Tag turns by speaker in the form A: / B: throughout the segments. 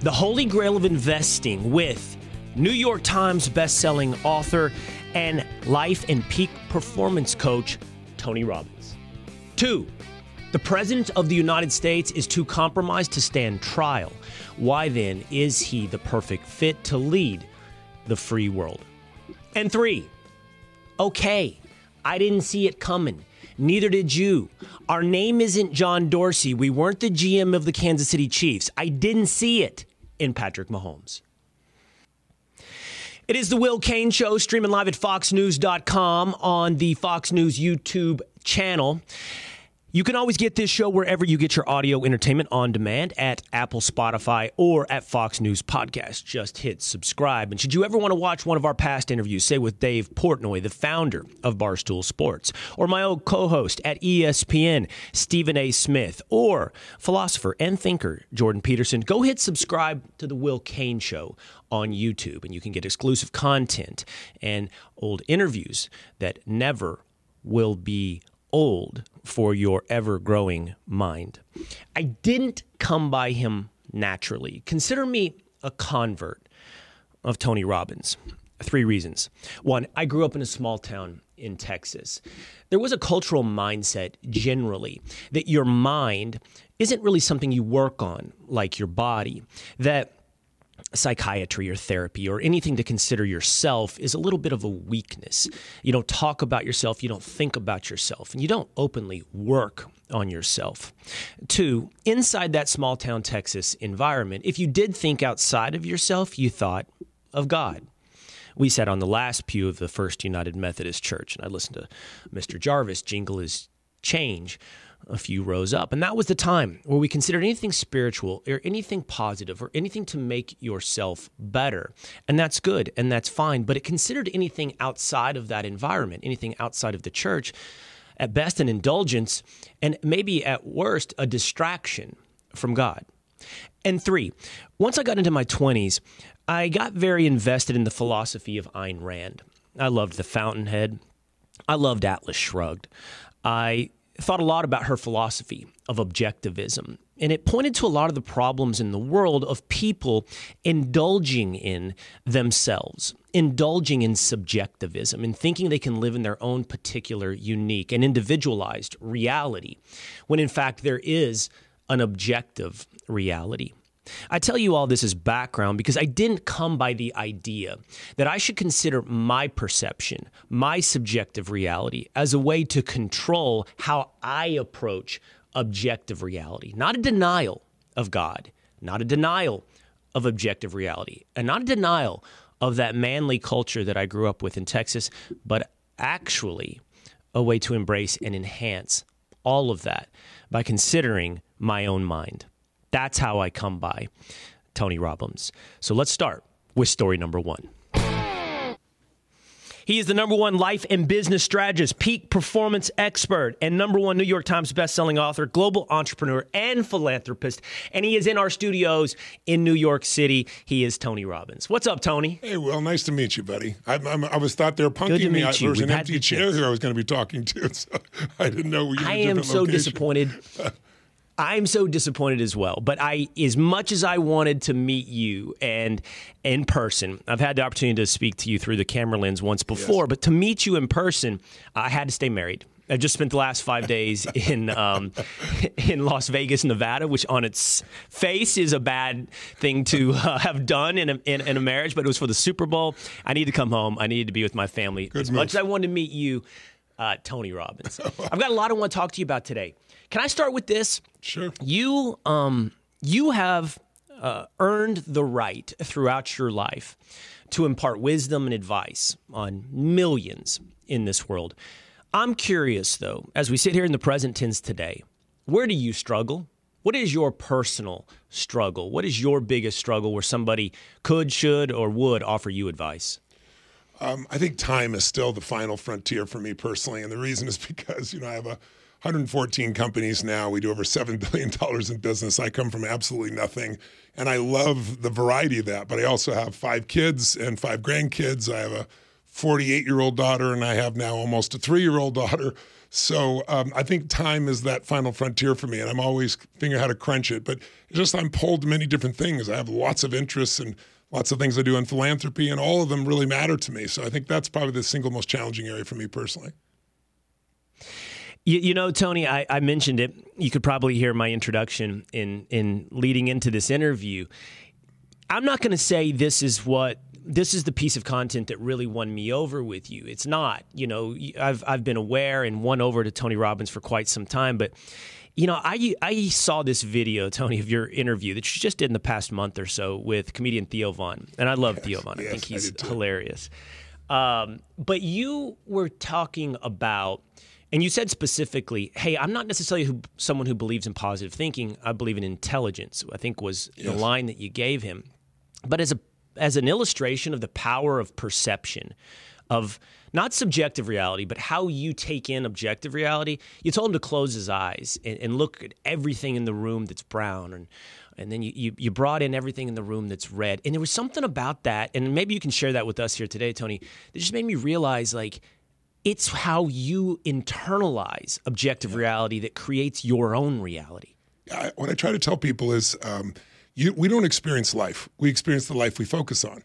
A: the holy grail of investing with New York Times bestselling author and life and peak performance coach, Tony Robbins. Two, the President of the United States is too compromised to stand trial. Why then is he the perfect fit to lead the free world? And three, okay, I didn't see it coming. Neither did you. Our name isn't John Dorsey. We weren't the GM of the Kansas City Chiefs. I didn't see it in Patrick Mahomes. It is the Will Cain Show, streaming live at foxnews.com on the Fox News YouTube channel. You can always get this show wherever you get your audio entertainment on demand at Apple, Spotify, or at Fox News Podcast. Just hit subscribe. And should you ever want to watch one of our past interviews, say with Dave Portnoy, the founder of Barstool Sports, or my old co host at ESPN, Stephen A. Smith, or philosopher and thinker Jordan Peterson, go hit subscribe to The Will Cain Show on YouTube. And you can get exclusive content and old interviews that never will be old for your ever growing mind. I didn't come by him naturally. Consider me a convert of Tony Robbins. Three reasons. One, I grew up in a small town in Texas. There was a cultural mindset generally that your mind isn't really something you work on like your body, that psychiatry or therapy or anything to consider yourself is a little bit of a weakness. You don't talk about yourself, you don't think about yourself, and you don't openly work on yourself. Two, inside that small town Texas environment, if you did think outside of yourself, you thought of God. We sat on the last pew of the First United Methodist Church, and I listened to Mr. Jarvis jingle his change a few rows up. And that was the time where we considered anything spiritual or anything positive or anything to make yourself better. And that's good and that's fine. But it considered anything outside of that environment, anything outside of the church, at best an indulgence, and maybe at worst a distraction from God. And three, once I got into my 20s, I got very invested in the philosophy of Ayn Rand. I loved The Fountainhead. I loved Atlas Shrugged. I thought a lot about her philosophy of objectivism. And it pointed to a lot of the problems in the world of people indulging in themselves, indulging in subjectivism, and thinking they can live in their own particular, unique, and individualized reality, when in fact there is an objective reality. I tell you all this as background because I didn't come by the idea that I should consider my perception, my subjective reality, as a way to control how I approach objective reality, not a denial of God, not a denial of objective reality, and not a denial of that manly culture that I grew up with in Texas, but actually a way to embrace and enhance all of that by considering my own mind. That's how I come by Tony Robbins. So let's start with story number one. He is the number one life and business strategist, peak performance expert, and number one New York Times bestselling author, global entrepreneur, and philanthropist. And he is in our studios in New York City. He is Tony Robbins. What's up, Tony?
B: Hey, well, nice to meet you, buddy. I, I, I was thought they were punking me. I, there was
A: We've
B: an empty chair here I was going to be talking to, so I didn't know. You were
A: I am so
B: location.
A: disappointed. I'm so disappointed as well. But I, as much as I wanted to meet you and in person, I've had the opportunity to speak to you through the camera lens once before. But to meet you in person, I had to stay married. I just spent the last five days in um, in Las Vegas, Nevada, which on its face is a bad thing to uh, have done in a, in, in a marriage. But it was for the Super Bowl. I needed to come home. I needed to be with my family. as
B: move.
A: much as I wanted to meet you, uh, Tony Robbins. I've got a lot I want to talk to you about today. Can I start with this?
B: Sure.
A: You um you have uh, earned the right throughout your life to impart wisdom and advice on millions in this world. I'm curious though, as we sit here in the present tense today, where do you struggle? What is your personal struggle? What is your biggest struggle where somebody could, should, or would offer you advice?
B: Um, I think time is still the final frontier for me personally, and the reason is because you know I have a 114 companies now. We do over seven billion dollars in business. I come from absolutely nothing, and I love the variety of that. But I also have five kids and five grandkids. I have a 48 year old daughter, and I have now almost a three year old daughter. So um, I think time is that final frontier for me, and I'm always figuring out how to crunch it. But just I'm pulled to many different things. I have lots of interests and lots of things I do in philanthropy, and all of them really matter to me. So I think that's probably the single most challenging area for me personally.
A: You, you know, Tony, I, I mentioned it. You could probably hear my introduction in in leading into this interview. I'm not going to say this is what this is the piece of content that really won me over with you. It's not. You know, I've I've been aware and won over to Tony Robbins for quite some time, but you know, I I saw this video, Tony, of your interview that you just did in the past month or so with comedian Theo Von, and I love yes, Theo Von. I think he's I hilarious. Um, but you were talking about, and you said specifically, "Hey, I'm not necessarily who, someone who believes in positive thinking. I believe in intelligence." I think was yes. the line that you gave him. But as a as an illustration of the power of perception, of not subjective reality, but how you take in objective reality. You told him to close his eyes and, and look at everything in the room that's brown, and and then you, you, you brought in everything in the room that's red. And there was something about that, and maybe you can share that with us here today, Tony. That just made me realize like it's how you internalize objective reality that creates your own reality.
B: I, what I try to tell people is. Um, you, we don't experience life. We experience the life we focus on.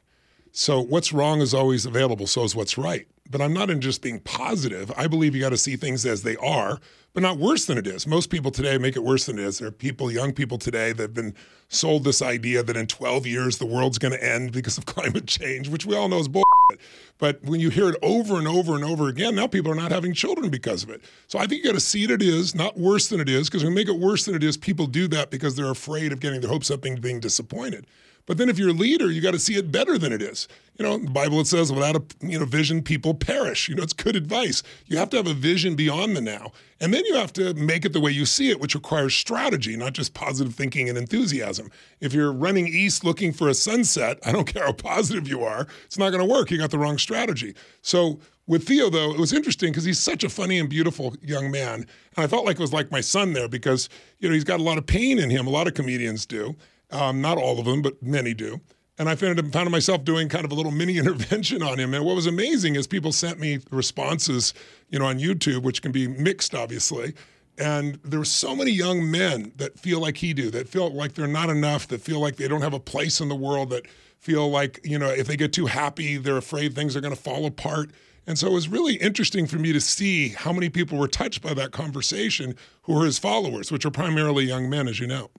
B: So what's wrong is always available. So is what's right. But I'm not in just being positive. I believe you got to see things as they are, but not worse than it is. Most people today make it worse than it is. There are people, young people today, that have been sold this idea that in 12 years the world's going to end because of climate change, which we all know is bull. But when you hear it over and over and over again, now people are not having children because of it. So I think you got to see it, it is, not worse than it is, because when you make it worse than it is, people do that because they're afraid of getting their hopes up and being disappointed. But then if you're a leader, you got to see it better than it is. You know, the Bible it says, without a you know vision, people perish. You know, it's good advice. You have to have a vision beyond the now. And then you have to make it the way you see it, which requires strategy, not just positive thinking and enthusiasm. If you're running east looking for a sunset, I don't care how positive you are, it's not going to work. You got the wrong strategy. So with Theo, though, it was interesting because he's such a funny and beautiful young man. And I felt like it was like my son there because, you know, he's got a lot of pain in him. A lot of comedians do. Um, not all of them, but many do. And I found, found myself doing kind of a little mini intervention on him. And what was amazing is people sent me responses, you know, on YouTube, which can be mixed, obviously. And there were so many young men that feel like he do, that feel like they're not enough, that feel like they don't have a place in the world, that feel like, you know, if they get too happy, they're afraid things are going to fall apart. And so it was really interesting for me to see how many people were touched by that conversation who were his followers, which are primarily young men, as you know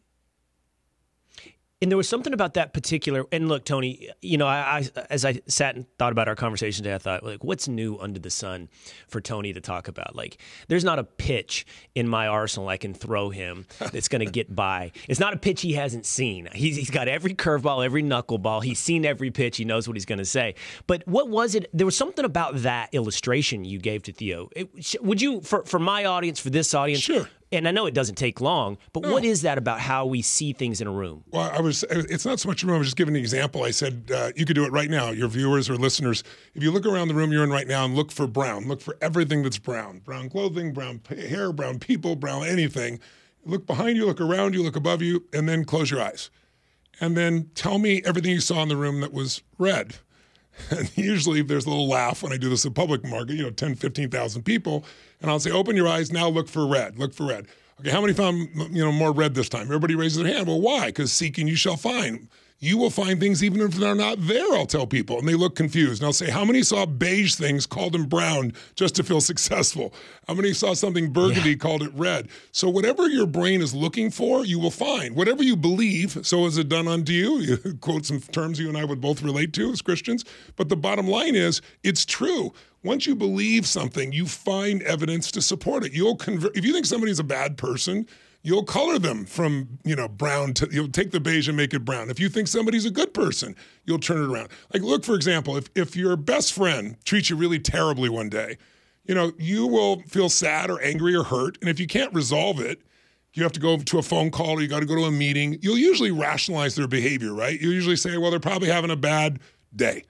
A: and there was something about that particular and look tony you know I, I, as i sat and thought about our conversation today i thought like what's new under the sun for tony to talk about? Like there's not a pitch in my arsenal i can throw him that's going to get by. It's not a pitch he hasn't seen. He's, he's got every curveball every knuckleball. He's seen every pitch. He knows what he's going to say. But what was it there was something about that illustration you gave to theo. It, would you for, for my audience for this audience
B: sure
A: and I know it doesn't take long, but no. what is that about how we see things in a room?
B: Well, I was, it's not so much a room. I was just giving an example. I said, uh, you could do it right now, your viewers or listeners. If you look around the room you're in right now and look for brown, look for everything that's brown brown clothing, brown hair, brown people, brown anything. Look behind you, look around you, look above you, and then close your eyes. And then tell me everything you saw in the room that was red. And usually there's a little laugh when I do this in public market, you know, 10, 15,000 people. And I'll say, open your eyes, now look for red, look for red. Okay, how many found, you know, more red this time? Everybody raises their hand. Well, why? Because seeking you shall find you will find things even if they're not there, I'll tell people. And they look confused. And I'll say, How many saw beige things, called them brown just to feel successful? How many saw something burgundy, yeah. called it red? So, whatever your brain is looking for, you will find. Whatever you believe, so is it done unto you. You quote some terms you and I would both relate to as Christians. But the bottom line is, it's true. Once you believe something, you find evidence to support it. You'll convert. If you think somebody's a bad person, you'll color them from you know brown to you'll take the beige and make it brown if you think somebody's a good person you'll turn it around like look for example if, if your best friend treats you really terribly one day you know you will feel sad or angry or hurt and if you can't resolve it you have to go to a phone call or you got to go to a meeting, you'll usually rationalize their behavior, right? You'll usually say, well, they're probably having a bad day.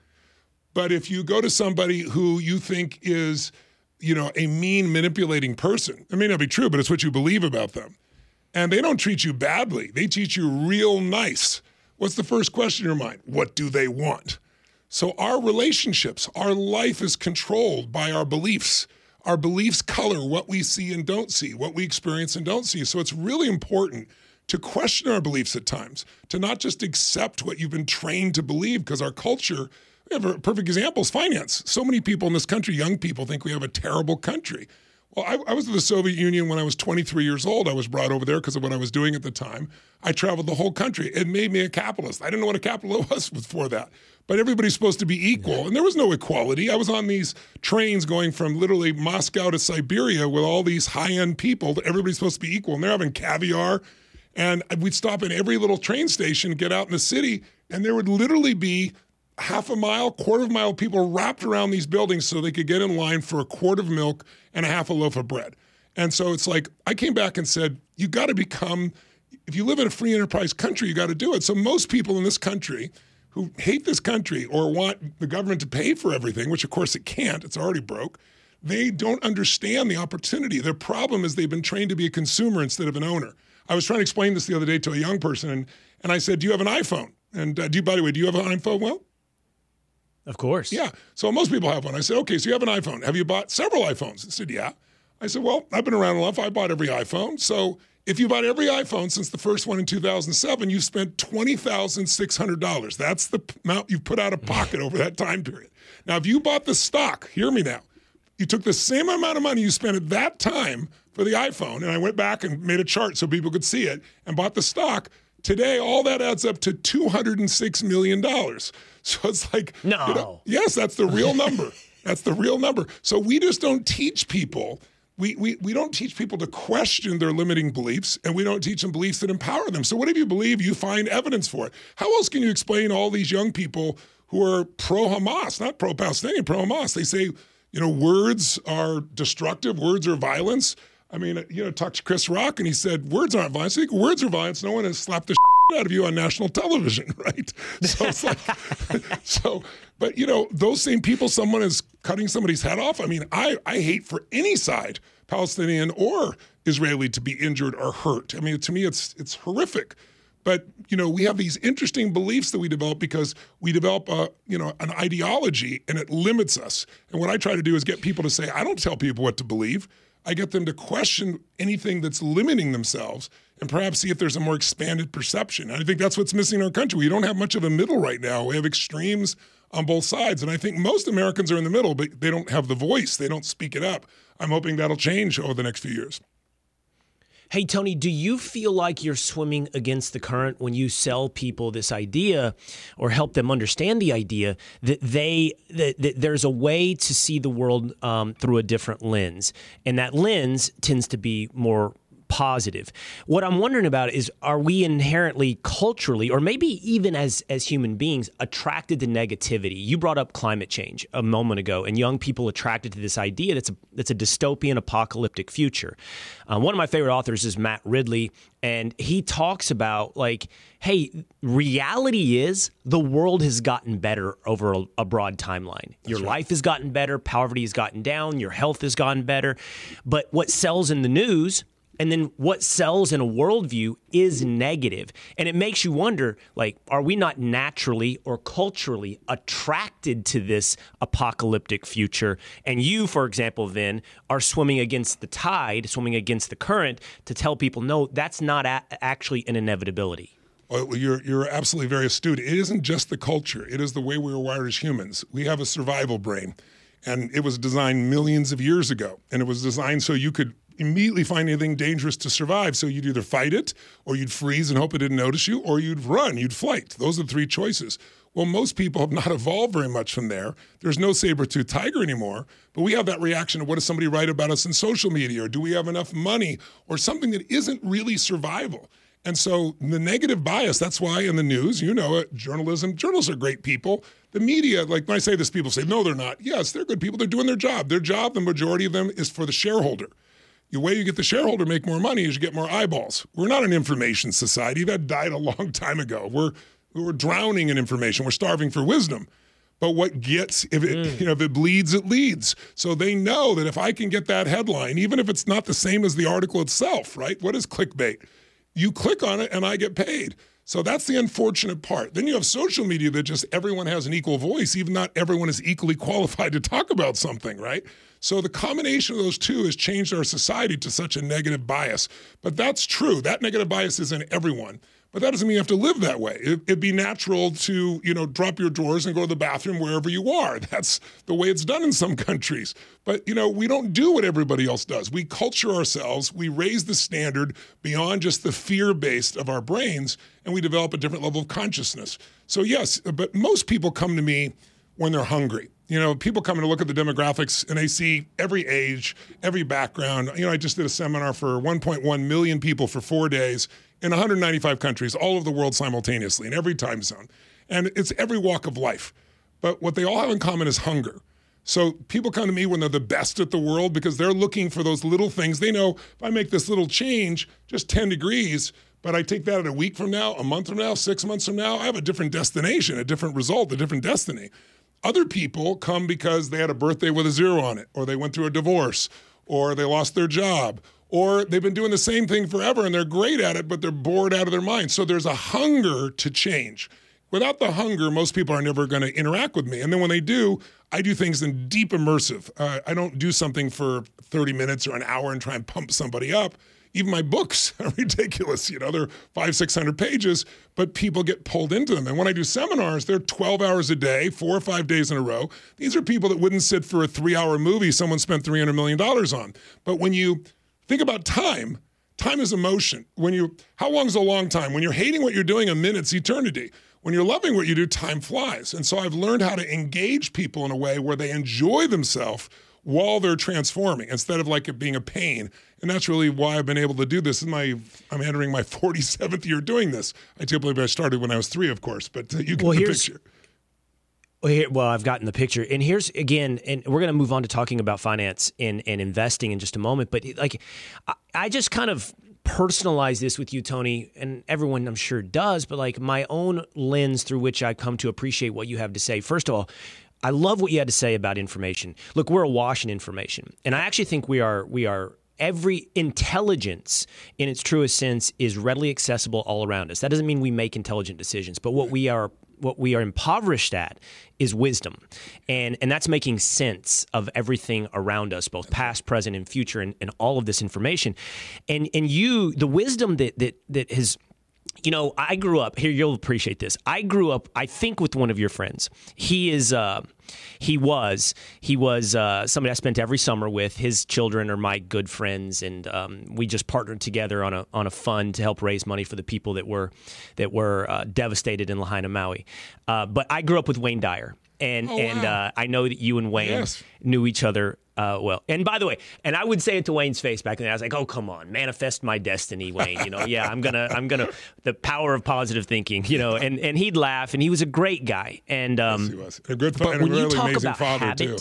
B: But if you go to somebody who you think is, you know, a mean, manipulating person, it may not be true, but it's what you believe about them. And they don't treat you badly, they treat you real nice. What's the first question in your mind? What do they want? So, our relationships, our life is controlled by our beliefs. Our beliefs color what we see and don't see, what we experience and don't see. So, it's really important to question our beliefs at times, to not just accept what you've been trained to believe, because our culture, we have a perfect example is finance. So many people in this country, young people, think we have a terrible country. Well, I, I, was in the Soviet Union when I was 23 years old. I was brought over there because of what I was doing at the time. I traveled the whole country. It made me a capitalist. I didn't know what a capitalist was before that. But everybody's supposed to be equal, and there was no equality. I was on these trains going from literally Moscow to Siberia with all these high-end people. Everybody's supposed to be equal, and they're having caviar. And we'd stop in every little train station, get out in the city, and there would literally be half a mile, quarter of a mile people wrapped around these buildings so they could get in line for a quart of milk and a half a loaf of bread. And so it's like I came back and said, you got to become, if you live in a free enterprise country, you got to do it. So most people in this country who hate this country or want the government to pay for everything, which of course it can't, it's already broke. They don't understand the opportunity. Their problem is they've been trained to be a consumer instead of an owner. I was trying to explain this the other day to a young person, and, and I said, Do you have an iPhone? And uh, do you, by the way, do you have an iPhone? Well,
A: of course.
B: Yeah. So most people have one. I said, okay, so you have an iPhone. Have you bought several iPhones? He said, yeah. I said, well, I've been around enough. I bought every iPhone. So if you bought every iPhone since the first one in 2007, you spent $20,600. That's the amount you've put out of pocket over that time period. Now, if you bought the stock, hear me now, you took the same amount of money you spent at that time for the iPhone, and I went back and made a chart so people could see it and bought the stock. Today, all that adds up to $206 million. So it's like,
A: no.
B: You know, yes, that's the real number. that's the real number. So we just don't teach people. We, we, we don't teach people to question their limiting beliefs, and we don't teach them beliefs that empower them. So, whatever you believe, you find evidence for it. How else can you explain all these young people who are pro Hamas, not pro Palestinian, pro Hamas? They say, you know, words are destructive, words are violence. I mean, uh, you know, talked to Chris Rock and he said, words aren't violence. Think words are violence. No one has slapped the out of you on national television, right? So it's like, so, but you know, those same people, someone is cutting somebody's head off. I mean, I, I hate for any side, Palestinian or Israeli, to be injured or hurt. I mean, to me, it's it's horrific. But you know, we have these interesting beliefs that we develop because we develop a you know an ideology, and it limits us. And what I try to do is get people to say, I don't tell people what to believe. I get them to question anything that's limiting themselves and perhaps see if there's a more expanded perception. And I think that's what's missing in our country. We don't have much of a middle right now. We have extremes on both sides. And I think most Americans are in the middle, but they don't have the voice, they don't speak it up. I'm hoping that'll change over the next few years.
A: Hey, Tony, do you feel like you're swimming against the current when you sell people this idea or help them understand the idea that they that, that there's a way to see the world um, through a different lens, and that lens tends to be more positive. What I'm wondering about is are we inherently culturally or maybe even as as human beings attracted to negativity? You brought up climate change a moment ago and young people attracted to this idea that's a that's a dystopian apocalyptic future. Um, one of my favorite authors is Matt Ridley and he talks about like hey, reality is the world has gotten better over a, a broad timeline. That's your right. life has gotten better, poverty has gotten down, your health has gotten better. But what sells in the news and then what sells in a worldview is negative. And it makes you wonder like, are we not naturally or culturally attracted to this apocalyptic future? And you, for example, then are swimming against the tide, swimming against the current to tell people, no, that's not a- actually an inevitability.
B: Oh, well, you're, you're absolutely very astute. It isn't just the culture, it is the way we are wired as humans. We have a survival brain, and it was designed millions of years ago. And it was designed so you could immediately find anything dangerous to survive. So you'd either fight it, or you'd freeze and hope it didn't notice you, or you'd run, you'd flight. Those are the three choices. Well, most people have not evolved very much from there. There's no saber-toothed tiger anymore, but we have that reaction of what does somebody write about us in social media, or do we have enough money, or something that isn't really survival. And so the negative bias, that's why in the news, you know it, journalism, journalists are great people. The media, like when I say this, people say, no, they're not. Yes, they're good people. They're doing their job. Their job, the majority of them, is for the shareholder The way you get the shareholder make more money is you get more eyeballs. We're not an information society. That died a long time ago. We're we're drowning in information. We're starving for wisdom. But what gets if it mm. you know if it bleeds, it leads. So they know that if I can get that headline, even if it's not the same as the article itself, right? What is clickbait? You click on it and I get paid. So that's the unfortunate part. Then you have social media that just everyone has an equal voice, even not everyone is equally qualified to talk about something, right? So the combination of those two has changed our society to such a negative bias. But that's true. That negative bias is in everyone. But that doesn't mean you have to live that way. It, would be natural to, you know, drop your drawers and go to the bathroom wherever you are. That's the way it's done in some countries. But, you know, we don't do what everybody else does. We culture ourselves, we raise the standard beyond just the fear based of our brains, and we develop a different level of consciousness. So, yes, but most people come to me when they're hungry. You know, people come in to look at the demographics and they see every age, every background. You know, I just did a seminar for 1.1 million people for four days in 195 countries, all over the world simultaneously, in every time zone. And it's every walk of life. But what they all have in common is hunger. So people come to me when they're the best at the world because they're looking for those little things. They know if I make this little change, just 10 degrees, but I take that at a week from now, a month from now, six months from now, I have a different destination, a different result, a different destiny. Other people come because they had a birthday with a zero on it, or they went through a divorce, or they lost their job, or they've been doing the same thing forever and they're great at it, but they're bored out of their mind. So there's a hunger to change. Without the hunger, most people are never going to interact with me. And then when they do, I do things in deep immersive. Uh, I don't do something for 30 minutes or an hour and try and pump somebody up. Even my books are ridiculous. You know, they're five, 600 pages, but people get pulled into them. And when I do seminars, they're 12 hours a day, four or five days in a row. These are people that wouldn't sit for a three hour movie someone spent $300 million on. But when you Think about time. Time is emotion. When you, how long is a long time? When you're hating what you're doing, a minute's eternity. When you're loving what you do, time flies. And so I've learned how to engage people in a way where they enjoy themselves while they're transforming instead of like it being a pain. And that's really why I've been able to do this. In my, I'm entering my 47th year doing this. I do believe I started when I was three, of course, but uh, you get well, the picture.
A: Well, here, well, I've gotten the picture, and here's again, and we're going to move on to talking about finance and, and investing in just a moment. But like, I, I just kind of personalize this with you, Tony, and everyone I'm sure does. But like my own lens through which I come to appreciate what you have to say. First of all, I love what you had to say about information. Look, we're awash in information, and I actually think we are we are every intelligence in its truest sense is readily accessible all around us. That doesn't mean we make intelligent decisions, but what we are what we are impoverished at is wisdom and and that's making sense of everything around us both past present and future and, and all of this information and and you the wisdom that that that has you know, I grew up here. You'll appreciate this. I grew up, I think, with one of your friends. He is, uh, he was, he was uh, somebody I spent every summer with. His children are my good friends, and um, we just partnered together on a on a fund to help raise money for the people that were that were uh, devastated in Lahaina, Maui. Uh, but I grew up with Wayne Dyer, and oh, and. Uh, I know that you and Wayne yes. knew each other uh, well, and by the way, and I would say it to Wayne's face back then. I was like, "Oh, come on, manifest my destiny, Wayne." You know, yeah, I'm gonna, I'm gonna, the power of positive thinking. You know, and and he'd laugh, and he was a great guy, and um,
B: yes, he was a good, but when really you talk about habit, too.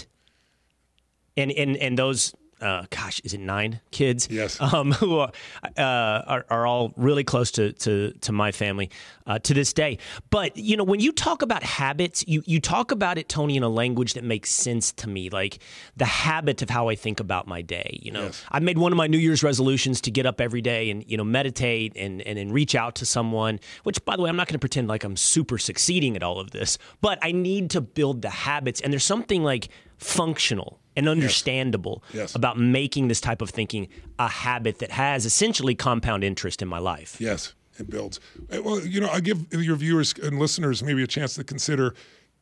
A: and and and those uh, gosh, is it nine kids?
B: Yes.
A: Um, who are, uh, are, are, all really close to, to, to my family uh, to this day. But, you know, when you talk about habits, you, you talk about it, Tony, in a language that makes sense to me, like the habit of how I think about my day. You know, yes. I made one of my New Year's resolutions to get up every day and, you know, meditate and, and, and reach out to someone, which, by the way, I'm not going to pretend like I'm super succeeding at all of this, but I need to build the habits. And there's something like functional and understandable
B: yes. Yes.
A: about making this type of thinking a habit that has essentially compound interest in my life.
B: Yes, it builds. Uh, well, you know, I give your viewers and listeners maybe a chance to consider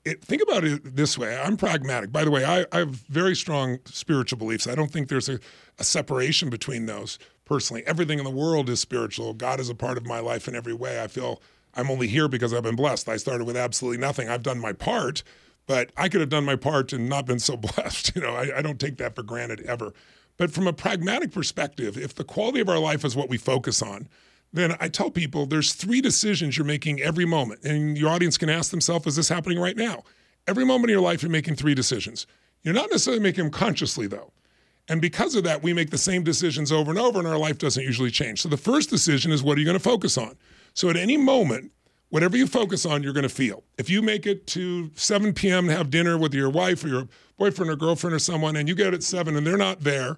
B: it, think about it this way. I'm pragmatic. By the way, I, I have very strong spiritual beliefs. I don't think there's a, a, separation between those personally. Everything in the world is spiritual. God is a part of my life in every way. I feel I'm only here because I've been blessed. I started with absolutely nothing. I've done my part, but I could have done my part and not been so blessed. You know, I, I don't take that for granted ever. But from a pragmatic perspective, if the quality of our life is what we focus on, then I tell people there's three decisions you're making every moment. And your audience can ask themselves, is this happening right now? Every moment of your life, you're making three decisions. You're not necessarily making them consciously, though. And because of that, we make the same decisions over and over, and our life doesn't usually change. So the first decision is what are you going to focus on? So at any moment, whatever you focus on, you're going to feel. If you make it to 7 p.m. to have dinner with your wife or your boyfriend or girlfriend or someone, and you get at 7 and they're not there,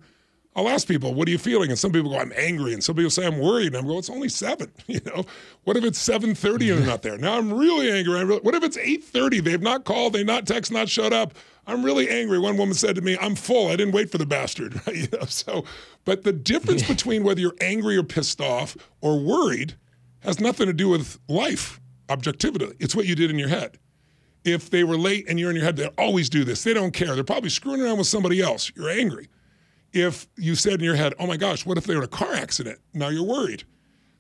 B: I'll ask people, what are you feeling? And some people go, I'm angry. And some people say, I'm worried. And I'm going, it's only 7. You know, what if it's 7.30 and they're not there? Now I'm really angry. I'm really, what if it's 8.30? They've not called, they not text, not showed up. I'm really angry. One woman said to me, I'm full. I didn't wait for the bastard. you know, so, but the difference between whether you're angry or pissed off or worried has nothing to do with life objectivity. It's what you did in your head. If they were late and you're in your head, they always do this. They don't care. They're probably screwing around with somebody else. You're angry. If you said in your head, oh my gosh, what if they were in a car accident? Now you're worried.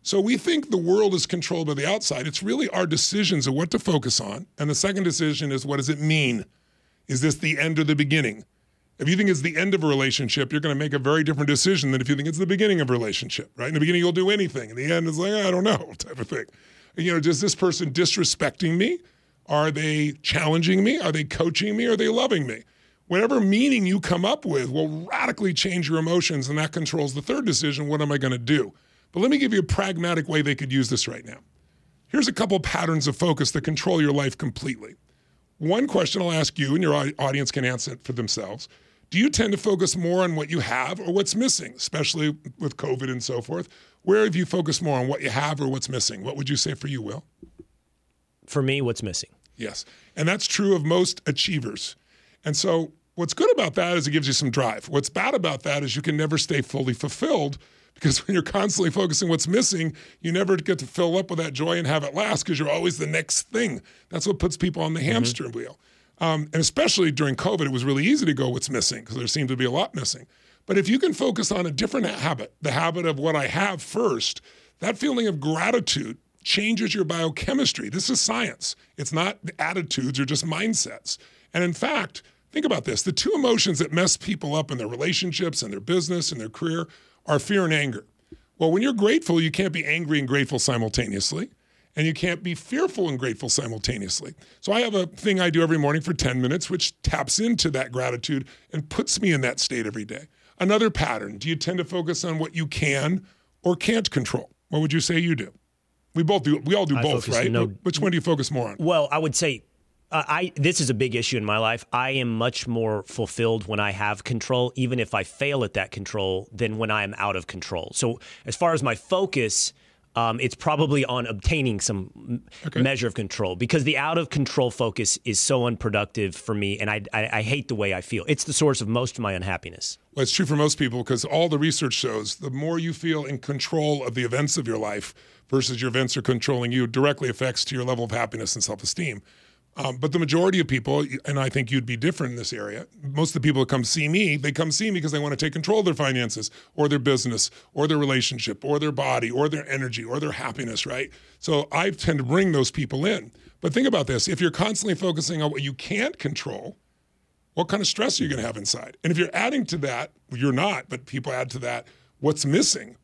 B: So we think the world is controlled by the outside. It's really our decisions of what to focus on. And the second decision is what does it mean? Is this the end or the beginning? If you think it's the end of a relationship, you're going to make a very different decision than if you think it's the beginning of a relationship, right? In the beginning, you'll do anything. In the end, it's like, ah, I don't know, type of thing. You know, does this person disrespecting me? Are they challenging me? Are they coaching me? Are they loving me? Whatever meaning you come up with will radically change your emotions, and that controls the third decision what am I going to do? But let me give you a pragmatic way they could use this right now. Here's a couple patterns of focus that control your life completely. One question I'll ask you, and your audience can answer it for themselves. Do you tend to focus more on what you have or what's missing, especially with COVID and so forth? Where have you focused more on what you have or what's missing? What would you say for you, Will?
A: For me, what's missing?
B: Yes. And that's true of most achievers. And so, what's good about that is it gives you some drive. What's bad about that is you can never stay fully fulfilled because when you're constantly focusing what's missing, you never get to fill up with that joy and have it last because you're always the next thing. That's what puts people on the mm-hmm. hamster wheel. Um, and especially during COVID, it was really easy to go what's missing because there seemed to be a lot missing. But if you can focus on a different habit, the habit of what I have first, that feeling of gratitude changes your biochemistry. This is science. It's not attitudes or just mindsets. And in fact, think about this the two emotions that mess people up in their relationships and their business and their career are fear and anger. Well, when you're grateful, you can't be angry and grateful simultaneously and you can't be fearful and grateful simultaneously. So I have a thing I do every morning for 10 minutes, which taps into that gratitude and puts me in that state every day. Another pattern do you tend to focus on what you can or can't control? What would you say you do? We both do. We all do I both, right? No, Which one do you focus more on?
A: Well, I would say uh, I this is a big issue in my life. I am much more fulfilled when I have control, even if I fail at that control, than when I am out of control. So, as far as my focus, um, it's probably on obtaining some okay. measure of control because the out of control focus is so unproductive for me, and I, I, I, hate the way I feel. It's the source of most of my unhappiness.
B: Well, it's true for most people because all the research shows the more you feel in control of the events of your life versus your events are controlling you directly affects to your level of happiness and self esteem. Um, but the majority of people, and I think you'd be different in this area, most of the people that come see me, they come see me because they want to take control of their finances or their business or their relationship or their body or their energy or their happiness, right? So I tend to bring those people in. But think about this if you're constantly focusing on what you can't control, what kind of stress are you going to have inside? And if you're adding to that, you're not, but people add to that, what's missing?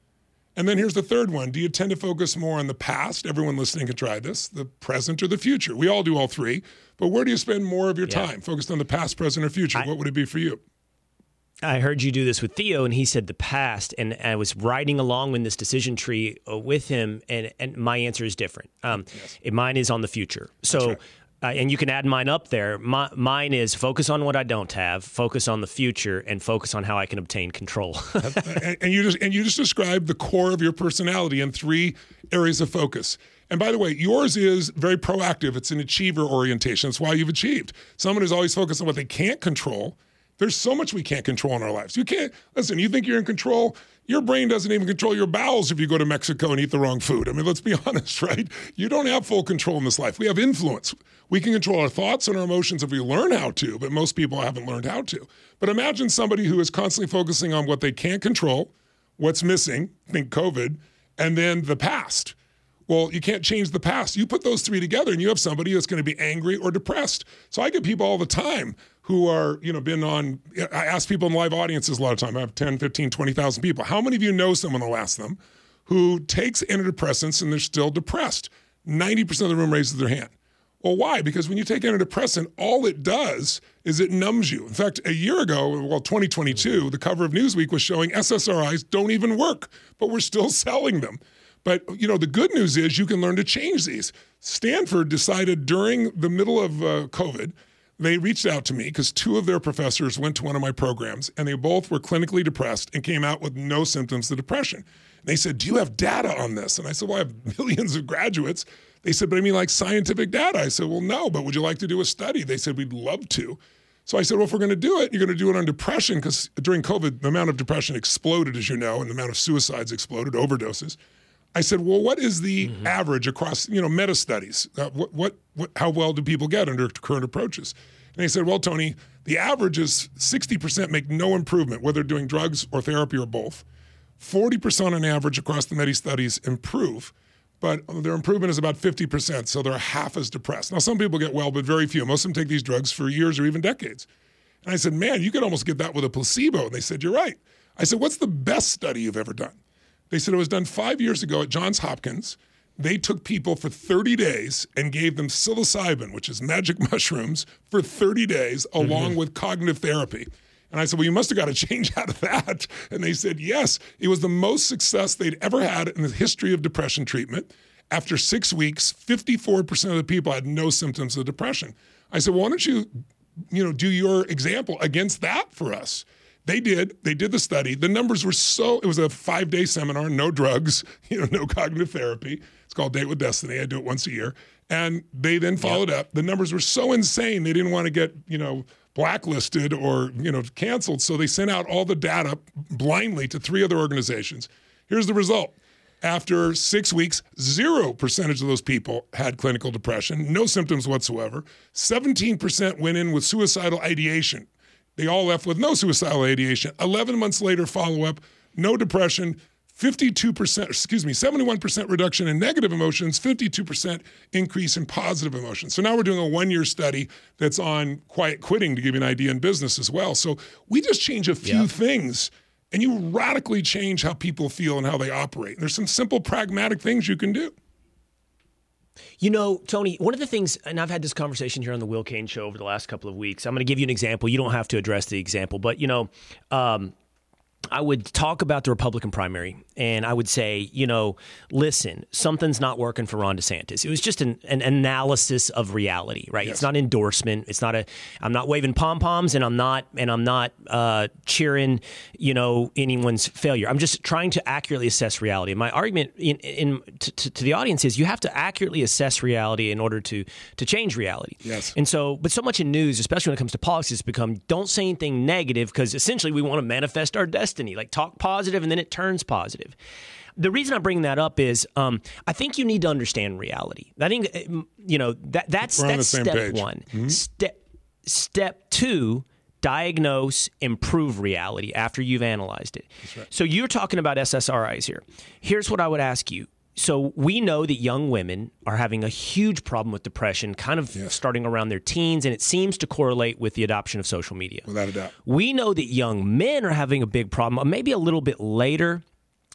B: And then here's the third one. Do you tend to focus more on the past? Everyone listening can try this, the present or the future. We all do all three. But where do you spend more of your yeah. time? Focused on the past, present, or future? I, what would it be for you?
A: I heard you do this with Theo, and he said the past. And I was riding along in this decision tree uh, with him, and, and my answer is different. Um, yes. Mine is on the future. So right uh, and you can add mine up there. My, mine is focus on what I don't have, focus on the future, and focus on how I can obtain control.
B: and, and, you just and you just described the core of your personality in three areas of focus. And by the way, yours is very proactive. It's an achiever orientation. That's why you've achieved. Someone who's always focused on what they can't control. There's so much we can't control in our lives. You can't listen. You think you're in control your brain doesn't even control your bowels if you go to Mexico and eat the wrong food. I mean, let's be honest, right? You don't have full control in this life. We have influence. We can control our thoughts and our emotions if we learn how to, but most people haven't learned how to. But imagine somebody who is constantly focusing on what they can't control, what's missing, think COVID, and then the past. Well, you can't change the past. You put those three together and you have somebody that's going to be angry or depressed. So I get people all the time who are, you know, been on, I ask people in live audiences a lot of time. I have 10, 15, 20,000 people. How many of you know someone, I'll ask them, who takes antidepressants and they're still depressed? 90% of the room raises their hand. Well, why? Because when you take antidepressant, all it does is it numbs you. In fact, a year ago, well, 2022, the cover of Newsweek was showing SSRIs don't even work, but we're still selling them. But you know, the good news is you can learn to change these. Stanford decided during the middle of uh, COVID, they reached out to me because two of their professors went to one of my programs and they both were clinically depressed and came out with no symptoms of depression. And they said, Do you have data on this? And I said, Well, I have millions of graduates. They said, But I mean, like scientific data. I said, Well, no, but would you like to do a study? They said, We'd love to. So I said, Well, if we're going to do it, you're going to do it on depression because during COVID, the amount of depression exploded, as you know, and the amount of suicides exploded, overdoses. I said, well, what is the mm-hmm. average across, you know, meta studies? Uh, what, what, what, how well do people get under current approaches? And they said, well, Tony, the average is 60% make no improvement, whether doing drugs or therapy or both. 40% on average across the meta studies improve, but their improvement is about 50%, so they're half as depressed. Now, some people get well, but very few. Most of them take these drugs for years or even decades. And I said, man, you could almost get that with a placebo. And they said, you're right. I said, what's the best study you've ever done? They said it was done five years ago at Johns Hopkins. They took people for 30 days and gave them psilocybin, which is magic mushrooms, for 30 days, along mm-hmm. with cognitive therapy. And I said, Well, you must have got a change out of that. And they said, Yes, it was the most success they'd ever had in the history of depression treatment. After six weeks, 54% of the people had no symptoms of depression. I said, well, Why don't you, you know, do your example against that for us? They did. They did the study. The numbers were so. It was a five day seminar, no drugs, you know, no cognitive therapy. It's called Date with Destiny. I do it once a year, and they then followed up. The numbers were so insane. They didn't want to get you know blacklisted or you know canceled, so they sent out all the data blindly to three other organizations. Here's the result. After six weeks, zero percentage of those people had clinical depression, no symptoms whatsoever. 17% went in with suicidal ideation. They all left with no suicidal ideation. 11 months later, follow up, no depression, 52%, excuse me, 71% reduction in negative emotions, 52% increase in positive emotions. So now we're doing a one year study that's on quiet quitting to give you an idea in business as well. So we just change a few things and you radically change how people feel and how they operate. And there's some simple, pragmatic things you can do.
A: You know, Tony, one of the things, and I've had this conversation here on the Will Cain show over the last couple of weeks. I'm going to give you an example. You don't have to address the example, but, you know, um, I would talk about the Republican primary and I would say, you know, listen, something's not working for Ron DeSantis. It was just an, an analysis of reality, right? Yes. It's not endorsement. It's not a. I'm not waving pom poms and I'm not and I'm not uh, cheering, you know, anyone's failure. I'm just trying to accurately assess reality. And my argument in, in to, to, the audience is you have to accurately assess reality in order to to change reality.
B: Yes.
A: And so, but so much in news, especially when it comes to politics, has become don't say anything negative because essentially we want to manifest our destiny. Like talk positive and then it turns positive. The reason I'm bringing that up is um, I think you need to understand reality. I think uh, you know that that's that's step page. one. Mm-hmm. Step step two diagnose, improve reality after you've analyzed it. Right. So you're talking about SSRIs here. Here's what I would ask you. So we know that young women are having a huge problem with depression, kind of yes. starting around their teens, and it seems to correlate with the adoption of social media.
B: Without a doubt.
A: We know that young men are having a big problem, uh, maybe a little bit later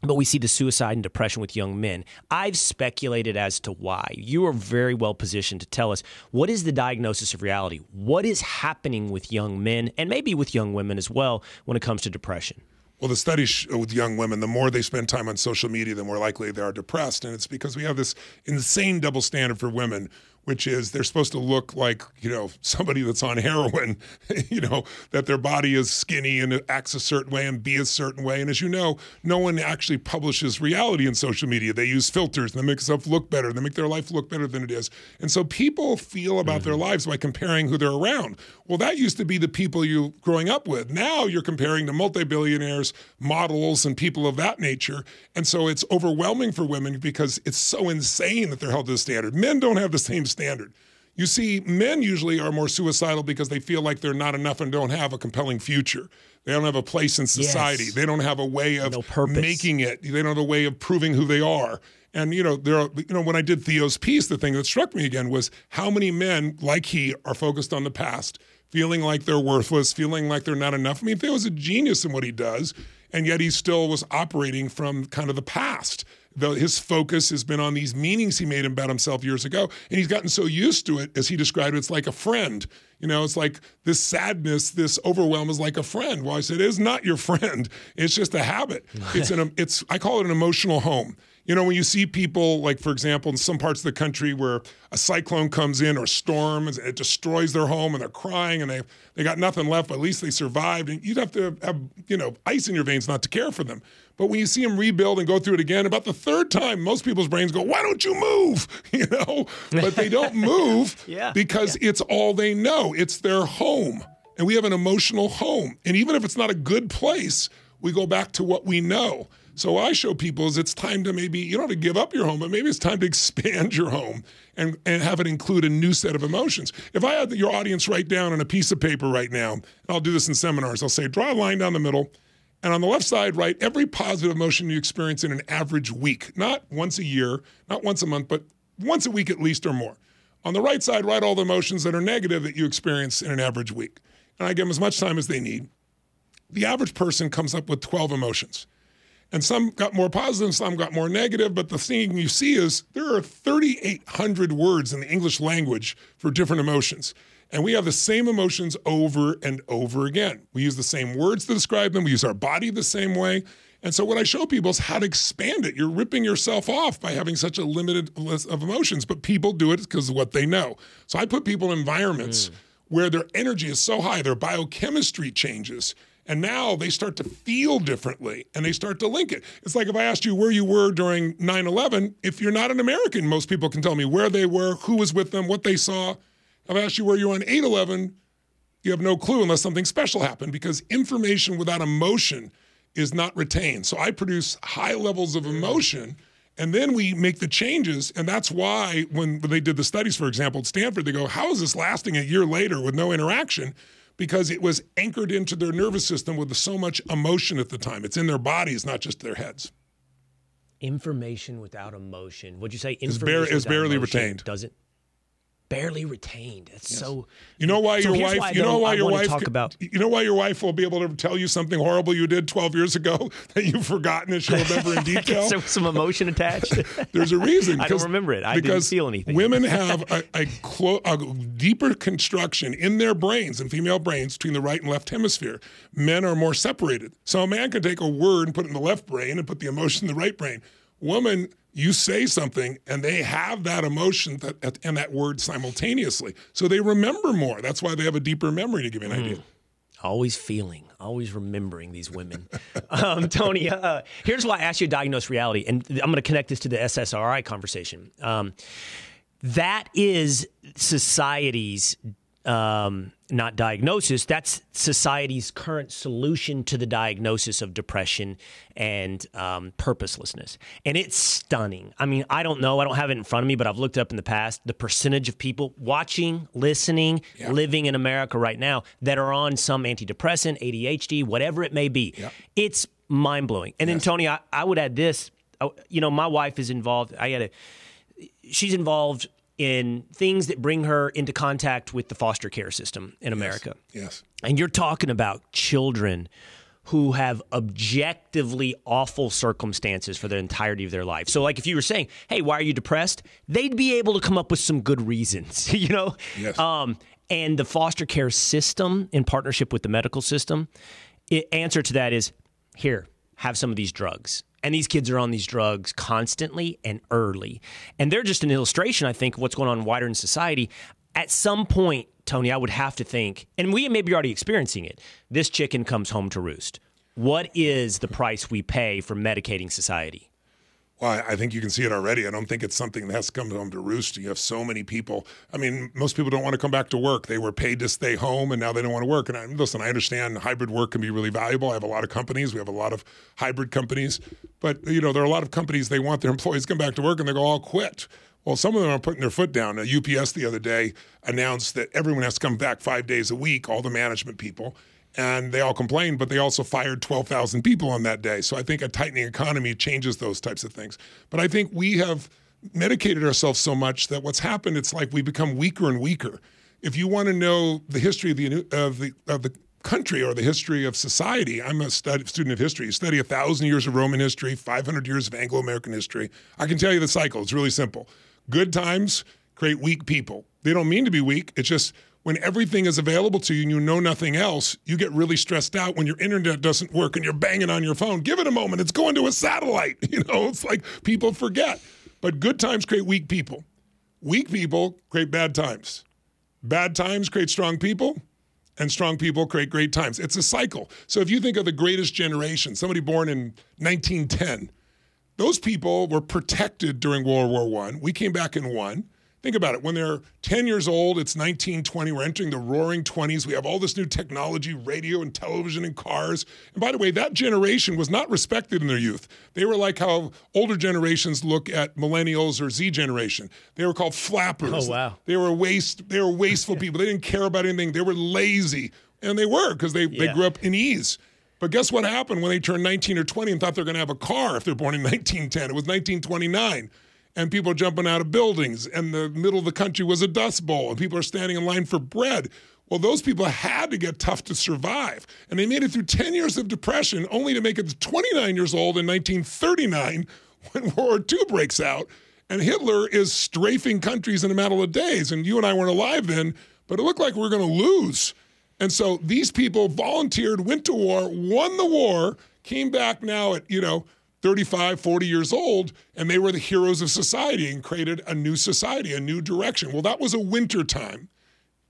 A: but we see the suicide and depression with young men. I've speculated as to why. You are very well positioned to tell us what is the diagnosis of reality? What is happening with young men and maybe with young women as well when it comes to depression?
B: Well, the studies with young women, the more they spend time on social media, the more likely they are depressed. And it's because we have this insane double standard for women which is they're supposed to look like you know somebody that's on heroin you know that their body is skinny and acts a certain way and be a certain way. And as you know no one actually publishes reality in social media. They use filters and they make stuff look better. They make their life look better than it is. And so people feel about mm-hmm. their lives by comparing who they're around well that used to be the people you growing up with now you're comparing to multi-billionaires models and people of that nature and so it's overwhelming for women because it's so insane that they're held to the standard men don't have the same standard. You see, men usually are more suicidal because they feel like they're not enough and don't have a compelling future. They don't have a place in society. Yes. They don't have a way of
A: no
B: making it. They don't have a way of proving who they are. And you know, there are, you know, when I did Theo's piece, the thing that struck me again was how many men like he are focused on the past, feeling like they're worthless, feeling like they're not enough. I mean, Theo is a genius in what he does, and yet he still was operating from kind of the past the, his focus has been on these meanings he made about himself years ago, and he's gotten so used to it, as he described it, it's like a friend. You know, it's like this sadness, this overwhelm is like a friend. Well, I said, it is not your friend. It's just a habit. It's an, it's, I call it an emotional home. You know, when you see people, like for example, in some parts of the country where a cyclone comes in or storm, it destroys their home and they're crying and they they got nothing left, but at least they survived. And you'd have to have, you know, ice in your veins not to care for them. But when you see them rebuild and go through it again, about the third time, most people's brains go, "Why don't you move?" You know, but they don't move
A: yeah,
B: because
A: yeah.
B: it's all they know. It's their home, and we have an emotional home. And even if it's not a good place, we go back to what we know. So what I show people is it's time to maybe you don't have to give up your home, but maybe it's time to expand your home and, and have it include a new set of emotions. If I had your audience write down on a piece of paper right now, and I'll do this in seminars, I'll say draw a line down the middle, and on the left side write every positive emotion you experience in an average week, not once a year, not once a month, but once a week at least or more. On the right side, write all the emotions that are negative that you experience in an average week. And I give them as much time as they need. The average person comes up with 12 emotions and some got more positive, some got more negative. But the thing you see is there are 3,800 words in the English language for different emotions. And we have the same emotions over and over again. We use the same words to describe them, we use our body the same way. And so, what I show people is how to expand it. You're ripping yourself off by having such a limited list of emotions, but people do it because of what they know. So, I put people in environments mm. where their energy is so high, their biochemistry changes and now they start to feel differently and they start to link it. It's like if I asked you where you were during 9 11, if you're not an American, most people can tell me where they were, who was with them, what they saw. If I asked you where you were on 8 11, you have no clue unless something special happened because information without emotion is not retained. So I produce high levels of emotion. And then we make the changes. And that's why when they did the studies, for example, at Stanford, they go, How is this lasting a year later with no interaction? Because it was anchored into their nervous system with so much emotion at the time. It's in their bodies, not just their heads.
A: Information without emotion. Would you say
B: information? It's, bar- it's barely retained.
A: Does it? Barely retained. That's yes. so.
B: You know why
A: so
B: your wife?
A: Why
B: you know why your wife?
A: Talk about.
B: You know why your wife will be able to tell you something horrible you did 12 years ago that you've forgotten and she'll remember in detail.
A: there was some emotion attached.
B: There's a reason.
A: I don't remember it. I didn't feel anything.
B: Women have a, a, clo- a deeper construction in their brains and female brains between the right and left hemisphere. Men are more separated. So a man can take a word and put it in the left brain and put the emotion in the right brain. Woman you say something and they have that emotion that, and that word simultaneously. So they remember more. That's why they have a deeper memory to give you an mm. idea.
A: Always feeling, always remembering these women. um, Tony, uh, here's why I asked you to diagnose reality, and I'm going to connect this to the SSRI conversation. Um, that is society's um, not diagnosis, that's society's current solution to the diagnosis of depression and um, purposelessness. And it's stunning. I mean, I don't know, I don't have it in front of me, but I've looked up in the past the percentage of people watching, listening, yeah. living in America right now that are on some antidepressant, ADHD, whatever it may be. Yeah. It's mind blowing. And yes. then, Tony, I, I would add this. Oh, you know, my wife is involved. I had a, she's involved in things that bring her into contact with the foster care system in America.
B: Yes. yes.
A: And you're talking about children who have objectively awful circumstances for the entirety of their life. So, like if you were saying, "Hey, why are you depressed?" They'd be able to come up with some good reasons, you know.
B: Yes.
A: Um, and the foster care system, in partnership with the medical system, it, answer to that is here, have some of these drugs. And these kids are on these drugs constantly and early. And they're just an illustration, I think, of what's going on wider in society. At some point, Tony, I would have to think, and we may be already experiencing it, this chicken comes home to roost. What is the price we pay for medicating society?
B: Well, I think you can see it already. I don't think it's something that has to come home to roost. You have so many people. I mean, most people don't want to come back to work. They were paid to stay home, and now they don't want to work. And I, listen, I understand hybrid work can be really valuable. I have a lot of companies. We have a lot of hybrid companies, but you know, there are a lot of companies they want their employees to come back to work, and they go, "I'll quit." Well, some of them are putting their foot down. Uh, UPS the other day announced that everyone has to come back five days a week, all the management people and they all complained, but they also fired 12,000 people on that day. So I think a tightening economy changes those types of things. But I think we have medicated ourselves so much that what's happened, it's like we become weaker and weaker. If you want to know the history of the of the of the country or the history of society. I'm a stud- student of history. You study a thousand years of Roman history, 500 years of Anglo American history. I can tell you the cycle. It's really simple. Good times create weak people. They don't mean to be weak. It's just when everything is available to you and you know nothing else, you get really stressed out when your internet doesn't work and you're banging on your phone. Give it a moment. It's going to a satellite. You know, it's like people forget. But good times create weak people. Weak people create bad times. Bad times create strong people, and strong people create great times. It's a cycle. So if you think of the greatest generation, somebody born in 1910, those people were protected during World War One. We came back and won. Think about it. When they're 10 years old, it's 1920. We're entering the roaring 20s. We have all this new technology, radio and television and cars. And by the way, that generation was not respected in their youth. They were like how older generations look at millennials or Z generation. They were called flappers.
A: Oh, wow.
B: They were waste. They were wasteful people. They didn't care about anything. They were lazy, and they were because they, they grew up in ease. But guess what happened when they turned 19 or 20 and thought they're going to have a car if they're born in 1910? It was 1929. And people are jumping out of buildings, and the middle of the country was a dust bowl, and people are standing in line for bread. Well, those people had to get tough to survive. And they made it through 10 years of depression, only to make it to 29 years old in 1939 when World War II breaks out. And Hitler is strafing countries in a matter of days. And you and I weren't alive then, but it looked like we were going to lose. And so these people volunteered, went to war, won the war, came back now at, you know, 35, 40 years old, and they were the heroes of society and created a new society, a new direction. Well, that was a winter time.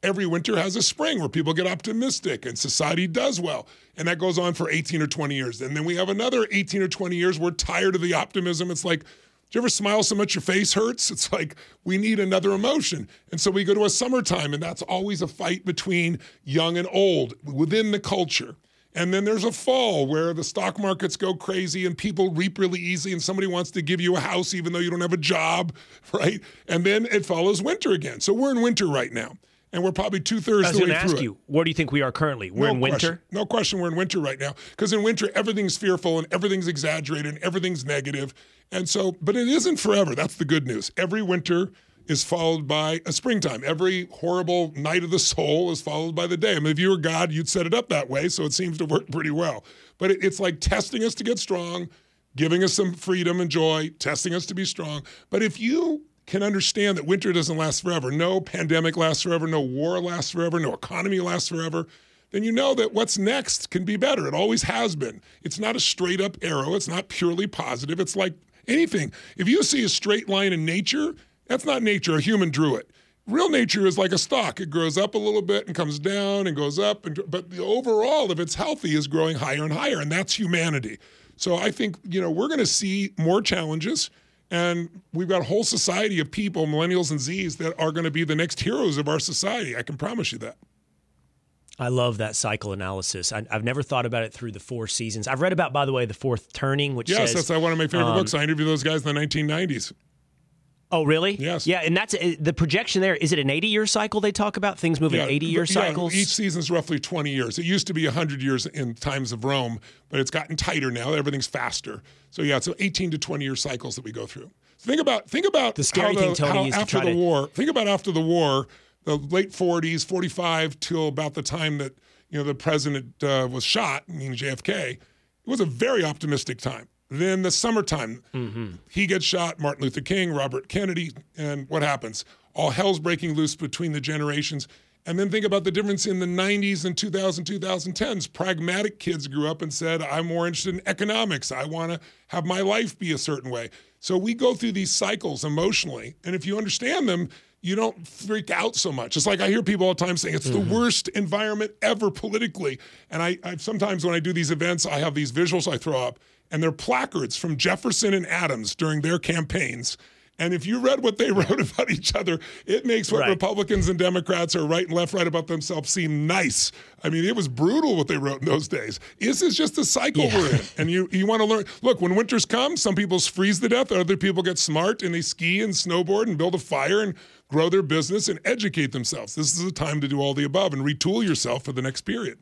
B: Every winter has a spring where people get optimistic and society does well. And that goes on for 18 or 20 years. And then we have another 18 or 20 years. We're tired of the optimism. It's like, do you ever smile so much your face hurts? It's like we need another emotion. And so we go to a summertime, and that's always a fight between young and old within the culture. And then there's a fall where the stock markets go crazy and people reap really easy, and somebody wants to give you a house even though you don't have a job, right? And then it follows winter again. So we're in winter right now, and we're probably two thirds
A: I was
B: the way
A: going to
B: through
A: ask
B: it.
A: you, where do you think we are currently? We're in winter.
B: Question. No question, we're in winter right now. Because in winter, everything's fearful and everything's exaggerated and everything's negative. And so, but it isn't forever. That's the good news. Every winter is followed by a springtime. Every horrible night of the soul is followed by the day. I mean, if you were God, you'd set it up that way. So it seems to work pretty well. But it, it's like testing us to get strong, giving us some freedom and joy, testing us to be strong. But if you can understand that winter doesn't last forever, no pandemic lasts forever, no war lasts forever, no economy lasts forever, then you know that what's next can be better. It always has been. It's not a straight up arrow, it's not purely positive. It's like anything. If you see a straight line in nature, that's not nature, a human drew it. Real nature is like a stock. It grows up a little bit and comes down and goes up and but the overall if it's healthy is growing higher and higher and that's humanity. So I think, you know, we're going to see more challenges and we've got a whole society of people, millennials and Zs that are going to be the next heroes of our society. I can promise you that.
A: I love that cycle analysis. I, I've never thought about it through the four seasons. I've read about, by the way, the fourth turning, which
B: Yes,
A: says,
B: that's uh, one of my favorite
A: um,
B: books. I interviewed those guys in the 1990s.
A: Oh, really?
B: Yes.
A: Yeah, and that's uh, the projection there. Is it an 80 year cycle they talk about? Things move in 80 year
B: yeah,
A: cycles?
B: each season's roughly 20 years. It used to be 100 years in times of Rome, but it's gotten tighter now. Everything's faster. So yeah, it's 18 to 20 year cycles that we go through. Think about think about
A: The scary
B: how
A: thing Tony
B: how after the
A: to-
B: war. Think about after the war, the late 40s, 45 till about the time that you know the president uh, was shot, meaning JFK. It was a very optimistic time. Then the summertime, mm-hmm. he gets shot, Martin Luther King, Robert Kennedy, and what happens? All hell's breaking loose between the generations. And then think about the difference in the 90s and 2000, 2010s. Pragmatic kids grew up and said, I'm more interested in economics. I want to have my life be a certain way. So we go through these cycles emotionally. And if you understand them, you don't freak out so much. It's like I hear people all the time saying it's the mm-hmm. worst environment ever politically. And I, I sometimes when I do these events, I have these visuals I throw up, and they're placards from Jefferson and Adams during their campaigns. And if you read what they wrote about each other, it makes what
A: Right.
B: Republicans and Democrats or right and left right about themselves seem nice. I mean, it was brutal what they wrote in those days. This is just the cycle
A: Yeah.
B: we're in. And you you want to learn. Look, when winters come, some people freeze to death, other people get smart and they ski and snowboard and build a fire and grow their business and educate themselves. This is a time to do all the above and retool yourself for the next period.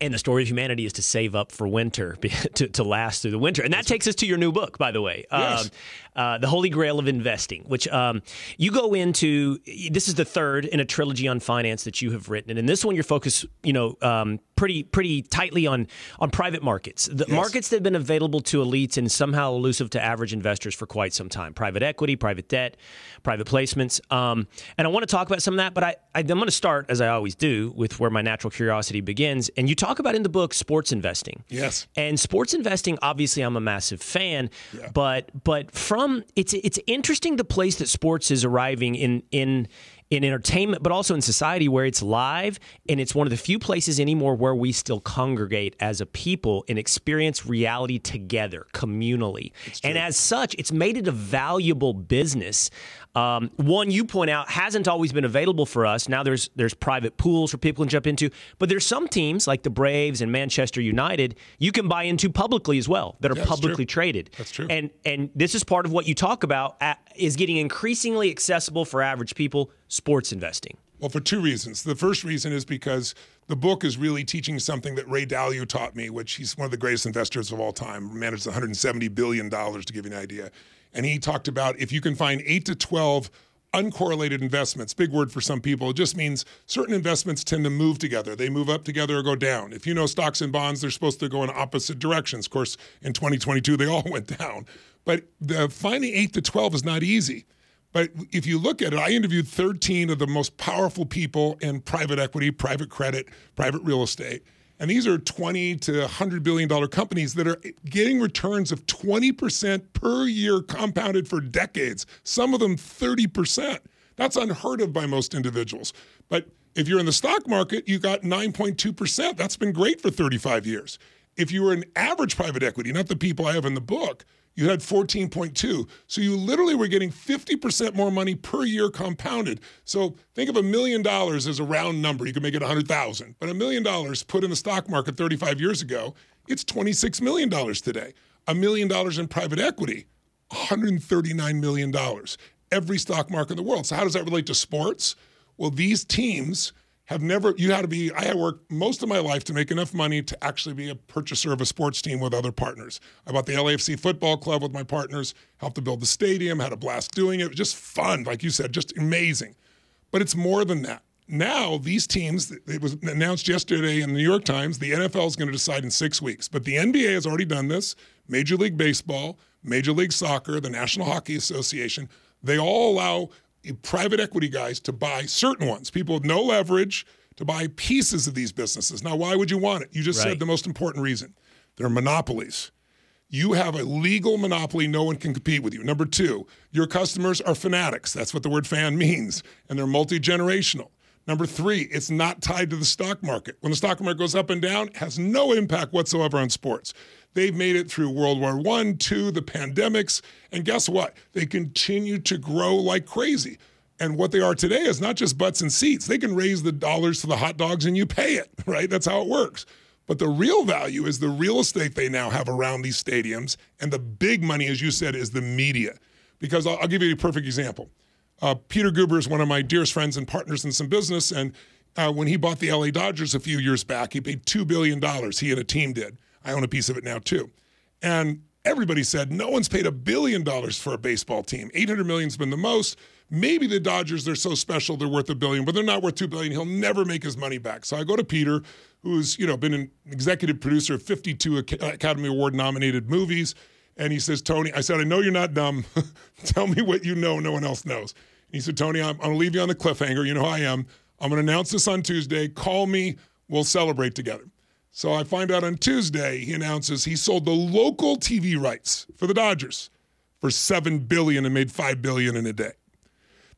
A: And the story of humanity is to save up for winter, to, to last through the winter. And that takes us to your new book, by the way,
B: Yes.
A: um, uh, The Holy Grail of Investing, which um, you go into. This is the third in a trilogy on finance that you have written. And in this one, you're focused, you know, um, pretty pretty tightly on on private markets, the markets that have been available to elites and somehow elusive to average investors for quite some time. Private equity, private debt, private placements. Um, and I want to talk about some of that, but I, I, I'm going to start, as I always do, with where my natural curiosity begins. And you talk about in the book sports investing.
B: Yes.
A: And sports investing, obviously, I'm a massive fan, but but from Um, it's it's interesting the place that sports is arriving in in in entertainment, but also in society where it's live, and it's one of the few places anymore where we still congregate as a people and experience reality together, communally. And as such, it's made it a valuable business. Um, one you point out hasn't always been available for us. Now there's there's private pools for people to jump into, but there's some teams like the Braves and Manchester United you can buy into publicly as well that are
B: that's
A: publicly
B: true.
A: traded.
B: That's true.
A: And and this is part of what you talk about uh, is getting increasingly accessible for average people. Sports investing.
B: Well, for two reasons. The first reason is because the book is really teaching something that Ray Dalio taught me, which he's one of the greatest investors of all time, managed 170 billion dollars to give you an idea. And he talked about if you can find eight to 12 uncorrelated investments, big word for some people, it just means certain investments tend to move together. They move up together or go down. If you know stocks and bonds, they're supposed to go in opposite directions. Of course, in 2022, they all went down. But the finding eight to 12 is not easy. But if you look at it, I interviewed 13 of the most powerful people in private equity, private credit, private real estate. And these are 20 to 100 billion dollar companies that are getting returns of 20% per year compounded for decades, some of them 30%. That's unheard of by most individuals. But if you're in the stock market, you got 9.2%. That's been great for 35 years. If you were an average private equity, not the people I have in the book, you had 14.2. So you literally were getting 50% more money per year compounded. So think of a million dollars as a round number. You can make it 100,000. But a million dollars put in the stock market 35 years ago, it's 26 million dollars today. A million dollars in private equity, 139 million dollars. Every stock market in the world. So how does that relate to sports? Well, these teams have never you had to be i had worked most of my life to make enough money to actually be a purchaser of a sports team with other partners. I bought the lafc football club with my partners helped to build the stadium had a blast doing it, it was just fun like you said just amazing. But it's more than that. Now these teams it was announced yesterday in the new york times the nfl is going to decide in six weeks. But the nba has already done this. Major league baseball major league soccer the national hockey association they all allow private equity guys to buy certain ones, people with no leverage, to buy pieces of these businesses. Now, why would you want it? You just
A: Right.
B: said the most important reason they're monopolies. You have a legal monopoly, no one can compete with you. Number two, your customers are fanatics. That's what the word fan means, and they're multi generational. Number three, it's not tied to the stock market. When the stock market goes up and down, it has no impact whatsoever on sports. They've made it through World War One, two, the pandemics, and guess what? They continue to grow like crazy. And what they are today is not just butts and seats. They can raise the dollars for the hot dogs and you pay it, right? That's how it works. But the real value is the real estate they now have around these stadiums. And the big money, as you said, is the media. Because I'll, I'll give you a perfect example. Uh, Peter Guber is one of my dearest friends and partners in some business. And uh, when he bought the LA Dodgers a few years back, he paid $2 billion. He and a team did. I own a piece of it now, too. And everybody said no one's paid a billion dollars for a baseball team. 800 million's been the most. Maybe the Dodgers, they're so special, they're worth a billion, but they're not worth two billion. He'll never make his money back. So I go to Peter, who's you know been an executive producer of 52 Academy Award nominated movies, and he says, Tony, I said, I know you're not dumb. Tell me what you know, no one else knows. And he said, Tony, I'm, I'm gonna leave you on the cliffhanger. You know how I am. I'm gonna announce this on Tuesday. Call me. We'll celebrate together. So I find out on Tuesday he announces he sold the local TV rights for the Dodgers for seven billion and made five billion in a day.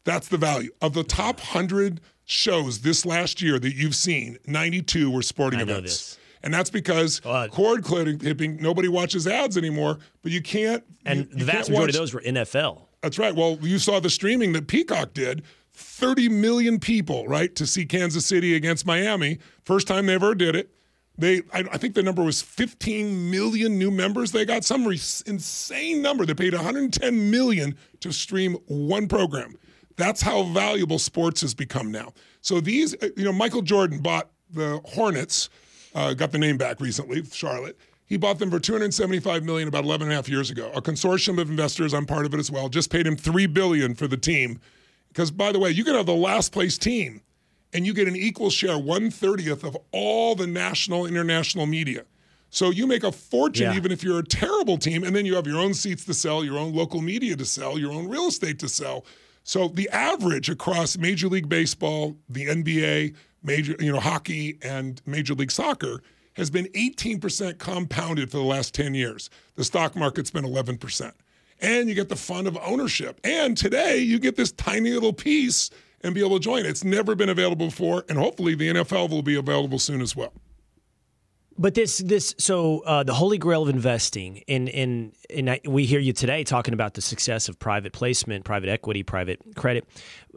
B: That's the value of the top hundred shows this last year that you've seen. Ninety-two were sporting
A: I
B: events, and that's because
A: God.
B: Uh, cord clipping. Nobody watches ads anymore, but you can't.
A: And
B: you-
A: the vast majority
B: watch-
A: of those were NFL.
B: that's right. Well, you saw the streaming that Peacock did. 30 million people, right, to see Kansas City against Miami. First time they ever did it. They, I, I think the number was 15 million new members. They got some insane number. They paid 110 million to stream one program. That's how valuable sports has become now. So these, uh, you know, Michael Jordan bought the Hornets uh, got the name back recently, Charlotte. He bought them for 275 million about 11 and a half years ago. A consortium of investors, I'm part of it as well, just paid him 3 billion for the team. Because by the way, you can have the last place team and you get an equal share, 130th of all the national, international media. So you make a fortune
A: Yeah.
B: even if you're a terrible team, and then you have your own seats to sell, your own local media to sell, your own real estate to sell. So the average across Major League Baseball, the NBA, major you know hockey, and Major League Soccer has been 18% compounded for the last 10 years. The stock market's been 11%. And you get the fun of ownership. And today you get this tiny little piece and be able to join. It's never been available before, and hopefully the NFL will be available soon as well.
A: But this, this, so uh, the holy grail of investing, in in in I, we hear you today talking about the success of private placement, private equity, private credit.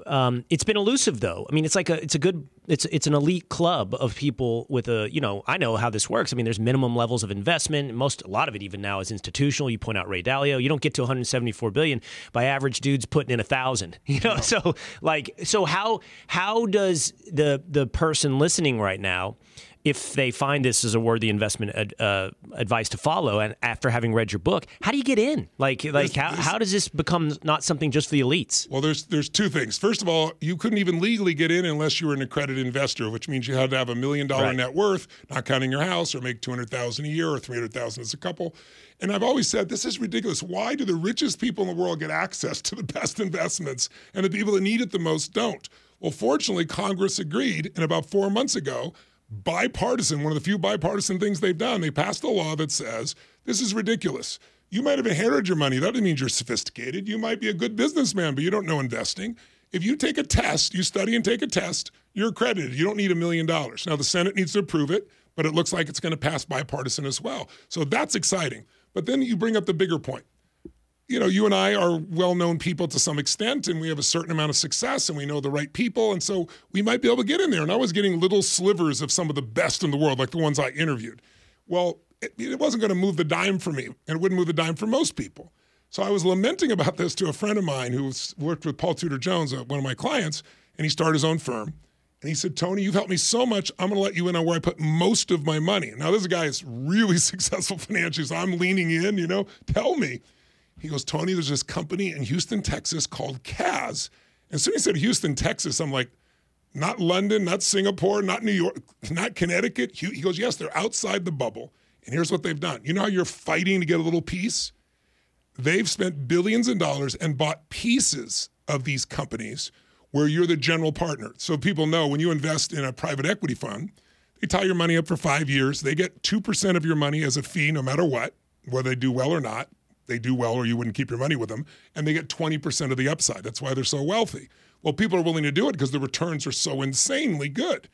A: Um, it's been elusive, though. I mean, it's like a, it's a good, it's it's an elite club of people with a, you know, I know how this works. I mean, there's minimum levels of investment. Most, a lot of it even now is institutional. You point out Ray Dalio. You don't get to 174 billion by average dudes putting in a thousand. You know, so like, so how how does the the person listening right now? If they find this as a worthy investment ad, uh, advice to follow, and after having read your book, how do you get in? Like, like how, how does this become not something just for the elites?
B: Well, there's there's two things. First of all, you couldn't even legally get in unless you were an accredited investor, which means you had to have a million dollar
A: Right.
B: net worth, not counting your house, or make two hundred thousand a year or three hundred thousand as a couple. And I've always said this is ridiculous. Why do the richest people in the world get access to the best investments, and the people that need it the most don't? Well, fortunately, Congress agreed, and about four months ago, bipartisan, one of the few bipartisan things they've done, they passed a law that says this is ridiculous. You might have inherited your money. That doesn't mean you're sophisticated. You might be a good businessman, but you don't know investing. If you take a test, you study and take a test, you're accredited. You don't need a million dollars. Now, the Senate needs to approve it, but it looks like it's going to pass bipartisan as well. So that's exciting. But then you bring up the bigger point you know, you and I are well known people to some extent, and we have a certain amount of success and we know the right people. And so we might be able to get in there. And I was getting little slivers of some of the best in the world, like the ones I interviewed. Well, it, it wasn't going to move the dime for me, and it wouldn't move the dime for most people. So I was lamenting about this to a friend of mine who worked with Paul Tudor Jones, uh, one of my clients, and he started his own firm. And he said, Tony, you've helped me so much. I'm going to let you in on where I put most of my money. Now, this guy is really successful financially, so I'm leaning in, you know, tell me. He goes, Tony, there's this company in Houston, Texas called CAS. And soon he said Houston, Texas, I'm like, not London, not Singapore, not New York, not Connecticut. He he goes, yes, they're outside the bubble. And here's what they've done. You know how you're fighting to get a little piece? They've spent billions of dollars and bought pieces of these companies where you're the general partner. So people know when you invest in a private equity fund, they tie your money up for five years. They get 2% of your money as a fee no matter what, whether they do well or not. They do well or you wouldn't keep your money with them. And they get 20% of the upside. That's why they're so wealthy. Well, people are willing to do it because the returns are so insanely good.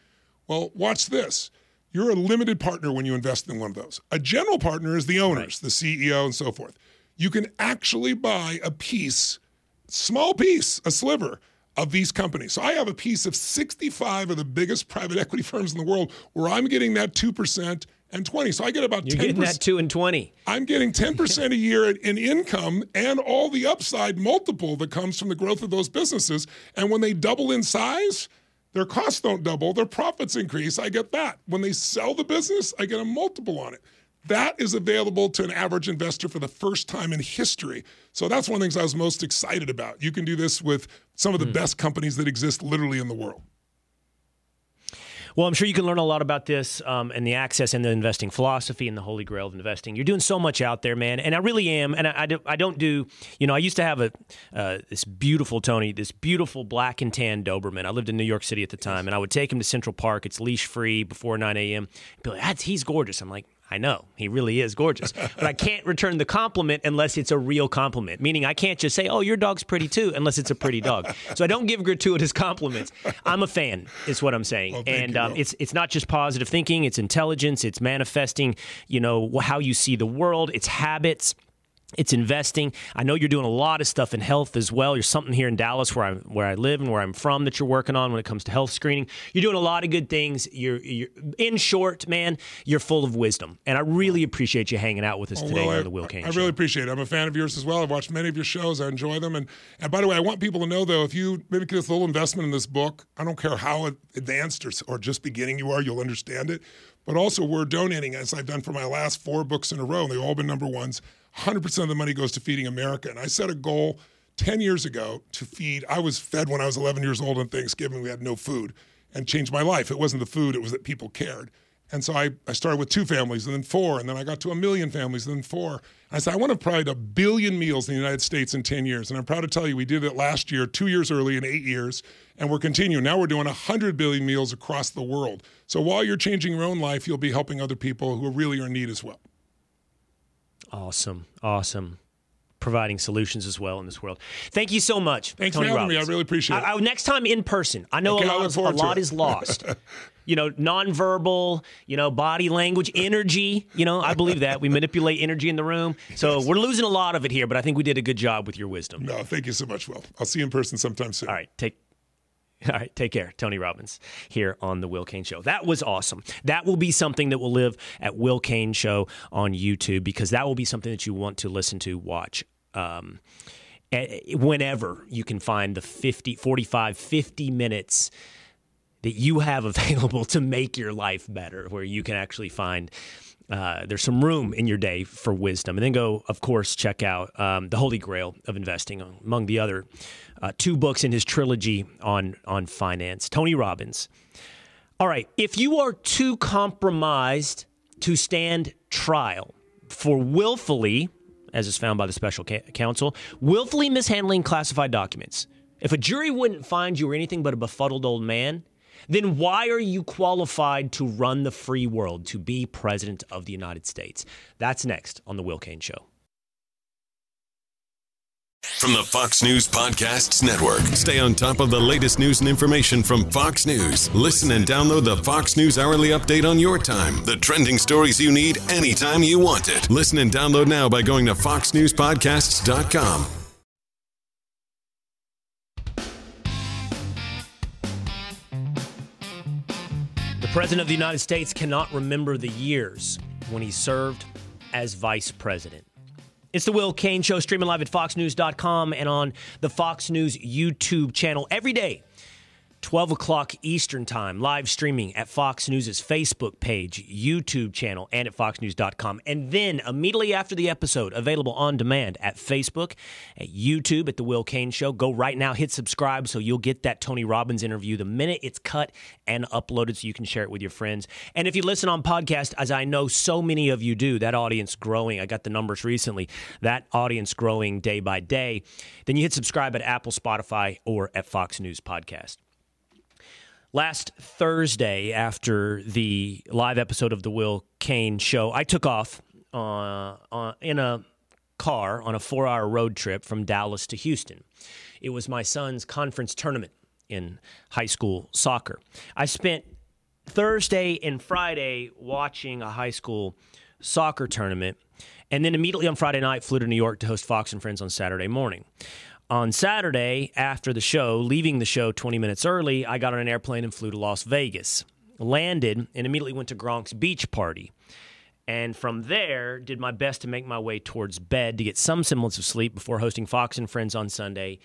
B: Well, watch this. You're a limited partner when you invest in one of those. A general partner is the owners, the CEO, and so forth. You can actually buy a piece, small piece, a sliver of these companies. So I have a piece of 65 of the biggest private equity firms in the world where I'm getting that 2% and 20. So I get about
A: You're
B: 10%.
A: getting that two and twenty.
B: I'm getting 10% a year in income and all the upside multiple that comes from the growth of those businesses. And when they double in size, their costs don't double, their profits increase. I get that. When they sell the business, I get a multiple on it. That is available to an average investor for the first time in history. So that's one of the things I was most excited about. You can do this with some of the hmm. best companies that exist literally in the world.
A: Well, I'm sure you can learn a lot about this um, and the access and the investing philosophy and the holy grail of investing. You're doing so much out there, man, and I really am. And I, I, do, I don't do, you know, I used to have a uh, this beautiful Tony, this beautiful black and tan Doberman. I lived in New York City at the time, and I would take him to Central Park. It's leash free before 9 a.m. Be like, That's, he's gorgeous. I'm like. I know he really is gorgeous, but I can't return the compliment unless it's a real compliment. Meaning, I can't just say, "Oh, your dog's pretty too," unless it's a pretty dog. So I don't give gratuitous compliments. I'm a fan, is what I'm saying,
B: Well,
A: and um, it's it's not just positive thinking; it's intelligence, it's manifesting. You know how you see the world, it's habits. It's investing. I know you're doing a lot of stuff in health as well. You're something here in Dallas where I where I live and where I'm from that you're working on when it comes to health screening. You're doing a lot of good things. You're, you're in short, man, you're full of wisdom, and I really appreciate you hanging out with us
B: Oh,
A: today
B: well,
A: on the Will Cain
B: I, I really appreciate it. I'm a fan of yours as well. I've watched many of your shows. I enjoy them. And and by the way, I want people to know though, if you maybe get a little investment in this book, I don't care how advanced or, or just beginning you are, you'll understand it. But also, we're donating, as I've done for my last four books in a row, and they've all been number ones. 100% of the money goes to feeding America. And I set a goal 10 years ago to feed. I was fed when I was 11 years old on Thanksgiving. We had no food and changed my life. It wasn't the food, it was that people cared. And so I, I started with two families and then four, and then I got to a million families and then four. I said, I want to provide a billion meals in the United States in 10 years. And I'm proud to tell you, we did it last year, two years early in eight years, and we're continuing. Now we're doing 100 billion meals across the world. So while you're changing your own life, you'll be helping other people who are really are in need as well.
A: Awesome, awesome. Providing solutions as well in this world. Thank you so much,
B: Thanks
A: Tony
B: for having me.
A: Robbins.
B: I really appreciate it.
A: I, I- next time in person. I know
B: Okay,
A: a lot, is, a lot is lost. you know, nonverbal, you know, body language, energy. You know, I believe that we manipulate energy in the room. So we're losing a lot of it here, but I think we did a good job with your wisdom.
B: No, thank you so much, Will. I'll see you in person sometime soon.
A: All right, take. All right, take care. Tony Robbins here on the Will Cain Show. That was awesome. That will be something that will live at Will Cain Show on YouTube because that will be something that you want to listen to, watch. Um, whenever you can find the 50, 45, 50 minutes that you have available to make your life better, where you can actually find uh, there's some room in your day for wisdom. And then go, of course, check out um, the Holy Grail of Investing, among the other uh, two books in his trilogy on on finance. Tony Robbins. All right, if you are too compromised to stand trial for willfully, as is found by the special ca- counsel, willfully mishandling classified documents. If a jury wouldn't find you were anything but a befuddled old man, then why are you qualified to run the free world, to be president of the United States? That's next on The Will Cain Show.
C: From the Fox News Podcasts Network. Stay on top of the latest news and information from Fox News. Listen and download the Fox News Hourly Update on your time. The trending stories you need anytime you want it. Listen and download now by going to foxnewspodcasts.com.
A: President of the United States cannot remember the years when he served as vice president. It's the Will Cain Show, streaming live at foxnews.com and on the Fox News YouTube channel every day. 12 o'clock Eastern Time, live streaming at Fox News' Facebook page, YouTube channel, and at foxnews.com. And then immediately after the episode, available on demand at Facebook, at YouTube, at The Will Cain Show. Go right now, hit subscribe so you'll get that Tony Robbins interview the minute it's cut and uploaded so you can share it with your friends. And if you listen on podcast, as I know so many of you do, that audience growing, I got the numbers recently, that audience growing day by day, then you hit subscribe at Apple, Spotify, or at Fox News Podcast. Last Thursday, after the live episode of the Will Cain Show, I took off uh, uh, in a car on a four hour road trip from Dallas to Houston. It was my son's conference tournament in high school soccer. I spent Thursday and Friday watching a high school soccer tournament, and then immediately on Friday night flew to New York to host Fox and Friends on Saturday morning. On Saturday, after the show, leaving the show 20 minutes early, I got on an airplane and flew to Las Vegas. Landed and immediately went to Gronk's beach party. And from there, did my best to make my way towards bed to get some semblance of sleep before hosting Fox and Friends on Sunday,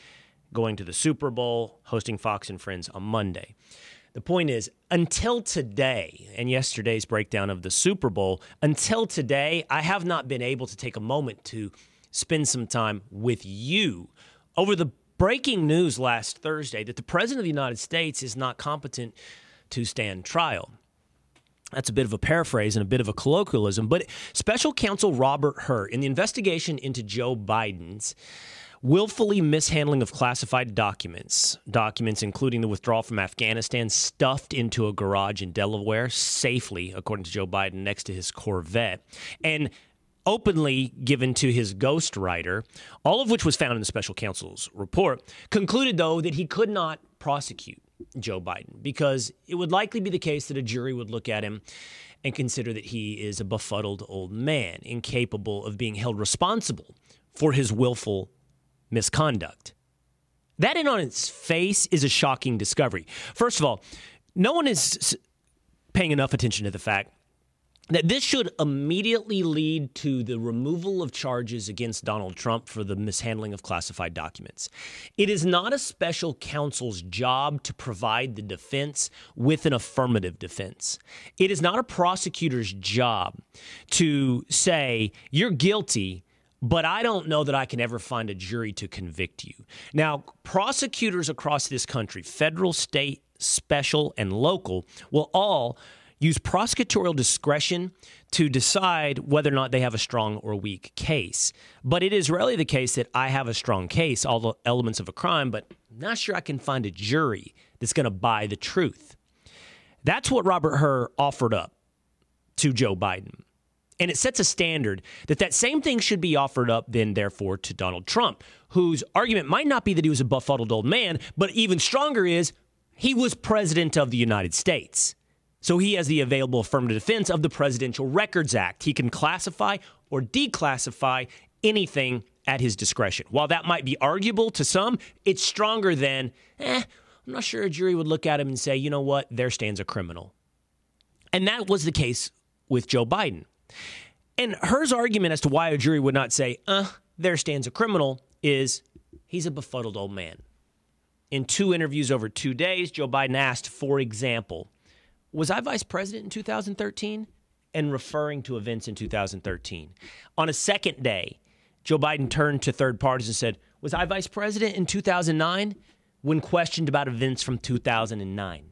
A: going to the Super Bowl, hosting Fox and Friends on Monday. The point is, until today, and yesterday's breakdown of the Super Bowl, until today, I have not been able to take a moment to spend some time with you over the breaking news last Thursday that the President of the United States is not competent to stand trial. That's a bit of a paraphrase and a bit of a colloquialism, but special counsel Robert Hur, in the investigation into Joe Biden's willfully mishandling of classified documents, documents including the withdrawal from Afghanistan, stuffed into a garage in Delaware safely, according to Joe Biden, next to his Corvette, and openly given to his ghostwriter, all of which was found in the special counsel's report, concluded, though, that he could not prosecute Joe Biden because it would likely be the case that a jury would look at him and consider that he is a befuddled old man, incapable of being held responsible for his willful misconduct. That, in on its face, is a shocking discovery. First of all, no one is paying enough attention to the fact that this should immediately lead to the removal of charges against Donald Trump for the mishandling of classified documents. It is not a special counsel's job to provide the defense with an affirmative defense. It is not a prosecutor's job to say, you're guilty. But I don't know that I can ever find a jury to convict you. Now, prosecutors across this country, federal, state, special, and local, will all use prosecutorial discretion to decide whether or not they have a strong or weak case. But it is rarely the case that I have a strong case, all the elements of a crime, but not sure I can find a jury that's going to buy the truth. That's what Robert Hur offered up to Joe Biden. And it sets a standard that that same thing should be offered up then, therefore, to Donald Trump, whose argument might not be that he was a befuddled old man, but even stronger is he was president of the United States. So he has the available affirmative defense of the Presidential Records Act. He can classify or declassify anything at his discretion. While that might be arguable to some, it's stronger than, eh, I'm not sure a jury would look at him and say, you know what, there stands a criminal. And that was the case with Joe Biden. And Hur's argument as to why a jury would not say, uh, there stands a criminal is he's a befuddled old man. In two interviews over two days, Joe Biden asked, for example, was I vice president in 2013? And referring to events in 2013. On a second day, Joe Biden turned to third parties and said, Was I vice president in 2009? When questioned about events from 2009.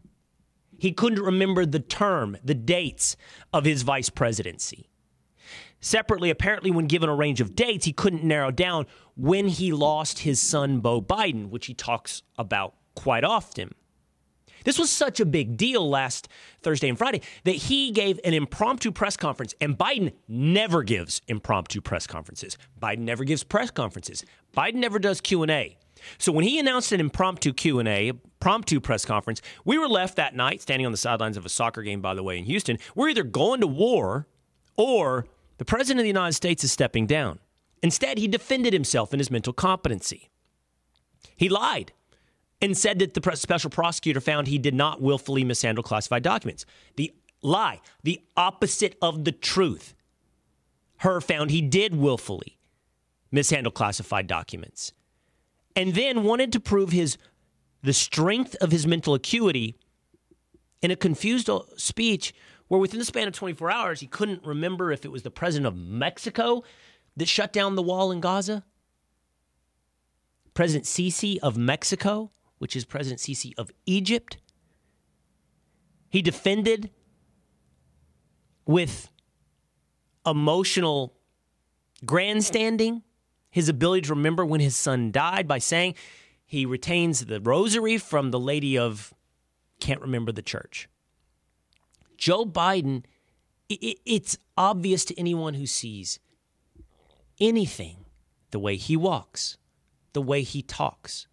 A: He couldn't remember the term, the dates of his vice presidency. Separately, apparently, when given a range of dates, he couldn't narrow down when he lost his son, Beau Biden, which he talks about quite often. This was such a big deal last Thursday and Friday that he gave an impromptu press conference and Biden never gives impromptu press conferences. Biden never gives press conferences. Biden never does Q&A. So when he announced an impromptu Q&A, impromptu press conference, we were left that night standing on the sidelines of a soccer game by the way in Houston. We're either going to war or the president of the United States is stepping down. Instead, he defended himself in his mental competency. He lied and said that the special prosecutor found he did not willfully mishandle classified documents. The lie, the opposite of the truth. Hur found he did willfully mishandle classified documents. And then wanted to prove his the strength of his mental acuity in a confused uh, speech where within the span of 24 hours he couldn't remember if it was the president of Mexico that shut down the wall in Gaza, President Sisi of Mexico, which is President Sisi of Egypt. He defended with emotional grandstanding his ability to remember when his son died by saying he retains the rosary from the lady of can't remember the church. Joe Biden, it's obvious to anyone who sees anything the way he walks, the way he talks,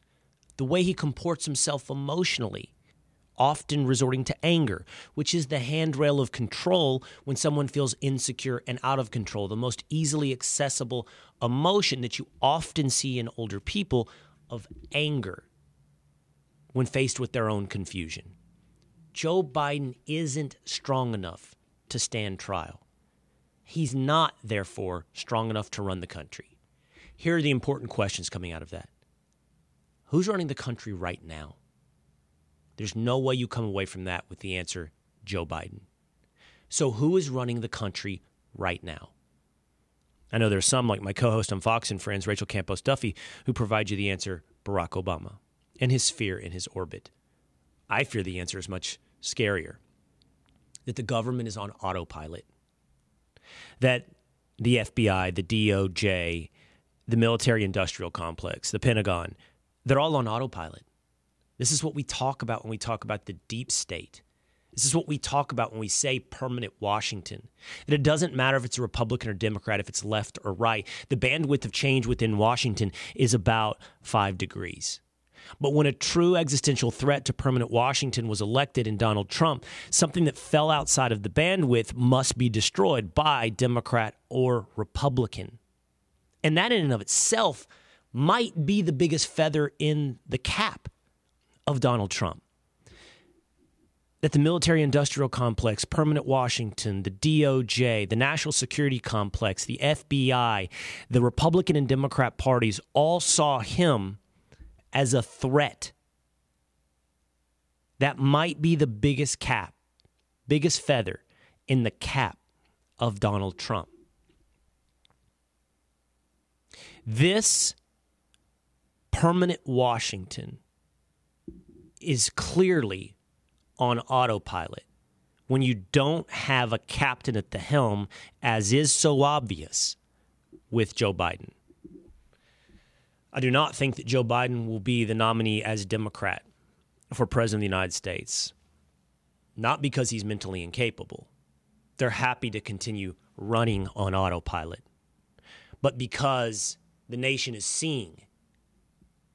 A: the way he comports himself emotionally, often resorting to anger, which is the handrail of control when someone feels insecure and out of control, the most easily accessible emotion that you often see in older people of anger when faced with their own confusion. Joe Biden isn't strong enough to stand trial. He's not, therefore, strong enough to run the country. Here are the important questions coming out of that. Who's running the country right now? There's no way you come away from that with the answer Joe Biden. So, who is running the country right now? I know there's some, like my co host on Fox and Friends, Rachel Campos Duffy, who provide you the answer Barack Obama and his sphere in his orbit. I fear the answer is much scarier that the government is on autopilot, that the FBI, the DOJ, the military industrial complex, the Pentagon, they're all on autopilot. This is what we talk about when we talk about the deep state. This is what we talk about when we say permanent Washington. That it doesn't matter if it's a Republican or Democrat, if it's left or right. The bandwidth of change within Washington is about five degrees. But when a true existential threat to permanent Washington was elected in Donald Trump, something that fell outside of the bandwidth must be destroyed by Democrat or Republican. And that, in and of itself, might be the biggest feather in the cap of Donald Trump. That the military industrial complex, permanent Washington, the DOJ, the national security complex, the FBI, the Republican and Democrat parties all saw him as a threat. That might be the biggest cap, biggest feather in the cap of Donald Trump. This permanent Washington is clearly on autopilot when you don't have a captain at the helm, as is so obvious with Joe Biden. I do not think that Joe Biden will be the nominee as Democrat for President of the United States. Not because he's mentally incapable. They're happy to continue running on autopilot, but because the nation is seeing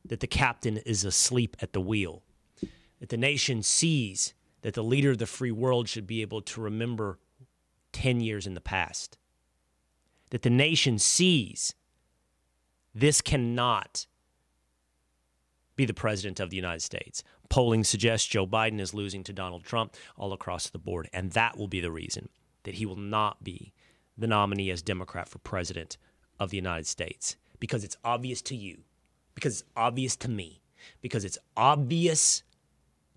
A: that the captain is asleep at the wheel, that the nation sees that the leader of the free world should be able to remember 10 years in the past, that the nation sees this cannot be the president of the United States. Polling suggests Joe Biden is losing to Donald Trump all across the board, and that will be the reason that he will not be the nominee as Democrat for president of the United States because it's obvious to you, because it's obvious to me, because it's obvious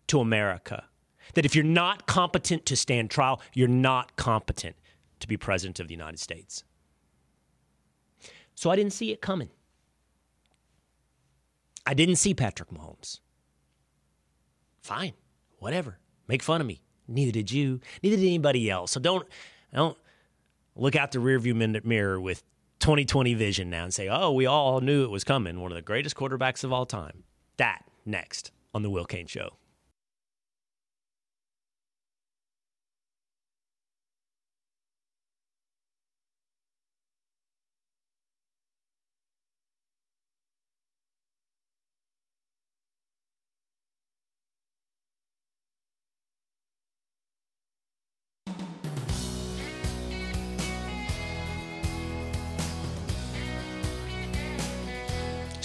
A: to America that if you're not competent to stand trial, you're not competent to be president of the United States. So I didn't see it coming. I didn't see Patrick Mahomes. Fine, whatever. Make fun of me. Neither did you. Neither did anybody else. So don't don't look out the rearview mirror with 2020 vision now and say, "Oh, we all knew it was coming." One of the greatest quarterbacks of all time. That next on the Will Cain Show.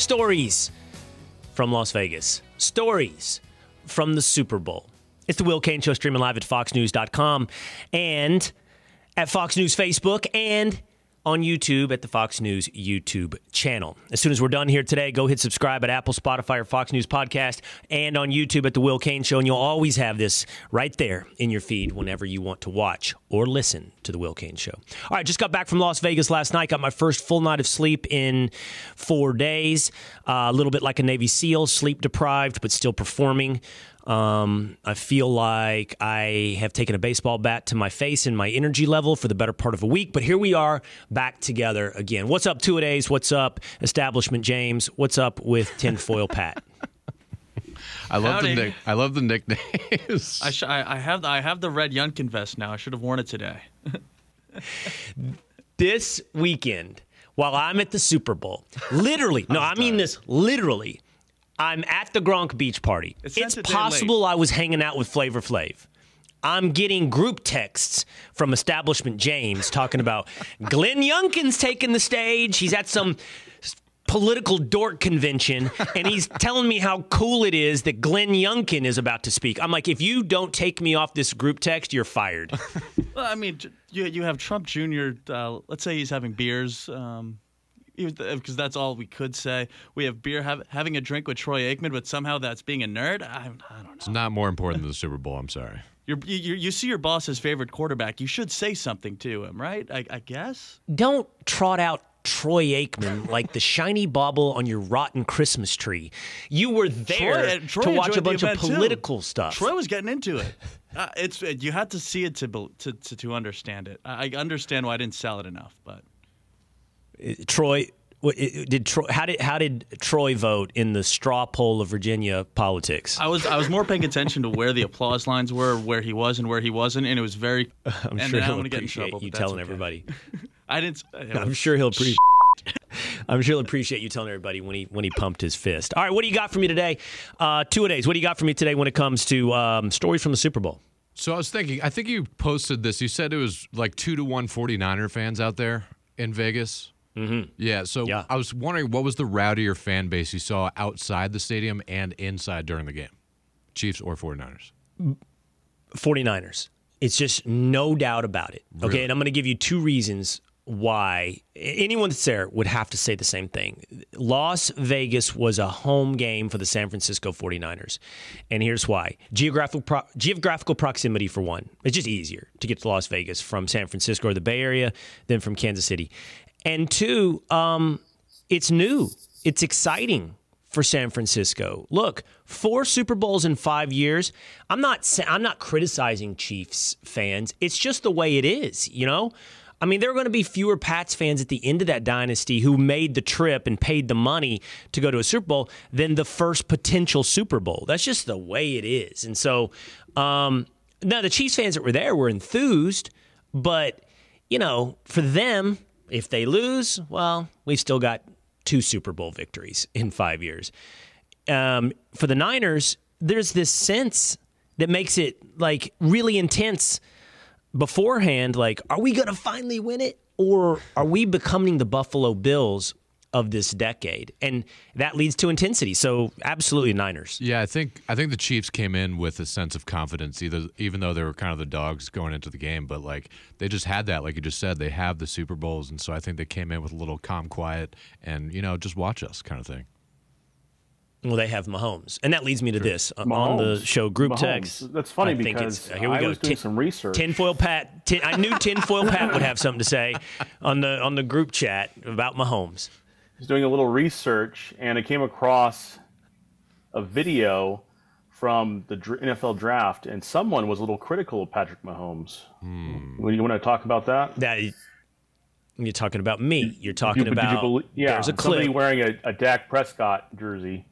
A: Stories from Las Vegas. Stories from the Super Bowl. It's the Will Cain Show streaming live at foxnews.com and at Fox News Facebook and on YouTube at the Fox News YouTube channel. As soon as we're done here today, go hit subscribe at Apple, Spotify, or Fox News Podcast, and on YouTube at The Will Cain Show. And you'll always have this right there in your feed whenever you want to watch or listen to The Will Cain Show. All right, just got back from Las Vegas last night. Got my first full night of sleep in four days. Uh, a little bit like a Navy SEAL, sleep deprived, but still performing. Um, I feel like I have taken a baseball bat to my face and my energy level for the better part of a week. But here we are back together again. What's up, two a days? What's up, Establishment James? What's up with Tinfoil Pat?
D: I love
E: Howdy.
D: the nick. I love the nicknames.
E: I, sh- I, I have I have the red Youngkin vest now. I should have worn it today.
A: this weekend, while I'm at the Super Bowl, literally, no, I mean this literally, I'm at the Gronk Beach Party.
E: It's
A: It's, possible I was hanging out with Flavor Flav. I'm getting group texts from Establishment James talking about Glenn Youngkin's taking the stage. He's at some political dork convention and he's telling me how cool it is that Glenn Youngkin is about to speak. I'm like, if you don't take me off this group text, you're fired.
E: Well, I mean, you you have Trump Jr. Uh, let's say he's having beers. Um, because that's all we could say. We have beer have, having a drink with Troy Aikman, but somehow that's being a nerd. I, I don't know.
D: it's not more important than the Super Bowl. I'm sorry.
E: You're, you you see your boss's favorite quarterback. You should say something to him, right? I, I guess.
A: don't trot out Troy Aikman like the shiny bauble on your rotten Christmas tree. You were there
E: Troy, uh, Troy
A: to watch a
E: the
A: bunch of
E: event, too.
A: political stuff.
E: Troy was getting into it. Uh, it's you had to see it to to to, to understand it. I, I understand why I didn't sell it enough, but
A: Troy, did Troy? How did how did Troy vote in the straw poll of Virginia politics?
E: I was I was more paying attention to where the applause lines were, where he was and where he wasn't, and it was very.
A: I'm
E: and
A: sure he'll
E: wanna get in
A: appreciate
E: trouble,
A: you telling
E: okay.
A: everybody.
E: I didn't.
A: I'm sure he'll appreciate. I'm sure he'll appreciate you telling everybody when he when he pumped his fist. All right, what do you got for me today? Uh, two a days. What do you got for me today when it comes to um, stories from the Super Bowl?
D: So I was thinking, I think you posted this. You said it was like two to one 49er fans out there in Vegas.
A: Mm-hmm.
D: Yeah. So
A: Yeah.
D: I was wondering what was the rowdier fan base you saw outside the stadium and inside during the game? Chiefs or 49ers?
A: 49ers. It's just no doubt about it. Okay,
D: Really?
A: and I'm going to give you two reasons why anyone that's there would have to say the same thing. Las Vegas was a home game for the San Francisco 49ers. And here's why. Geographical pro- geographical proximity for one. It's just easier to get to Las Vegas from San Francisco or the Bay Area than from Kansas City. And two, um, it's new. It's exciting for San Francisco. Look, four Super Bowls in five years. I'm not. I'm not criticizing Chiefs fans. It's just the way it is. You know. I mean, there are going to be fewer Pats fans at the end of that dynasty who made the trip and paid the money to go to a Super Bowl than the first potential Super Bowl. That's just the way it is. And so, um, now the Chiefs fans that were there were enthused, but you know, for them, if they lose, well, we've still got two Super Bowl victories in five years. Um, for the Niners, there's this sense that makes it like really intense beforehand. Like, are we going to finally win it, or are we becoming the Buffalo Bills of this decade? And that leads to intensity. So, absolutely, Niners.
D: Yeah, I think I think the Chiefs came in with a sense of confidence, either even though they were kind of the dogs going into the game, but like they just had that, like you just said, they have the Super Bowls, and so I think they came in with a little calm, quiet, and you know, just watch us kind of thing.
A: Well, they have Mahomes, and that leads me to this Uh, on the show group
F: Mahomes.
A: text.
F: That's funny
A: I think
F: because
A: it's, here we
F: I
A: go.
F: was doing
A: Tin-
F: some research.
A: Tinfoil Pat. Tin, I knew Tinfoil Pat would have something to say on the on the group chat about Mahomes.
F: Was doing a little research and I came across a video from the NFL draft, and someone was a little critical of Patrick Mahomes. Hmm. When you want to talk about that?
A: That you're talking about me. You're talking
F: you- did you
A: about.
F: yeah,
A: there's a
F: somebody
A: clip.
F: wearing a, a Dak Prescott jersey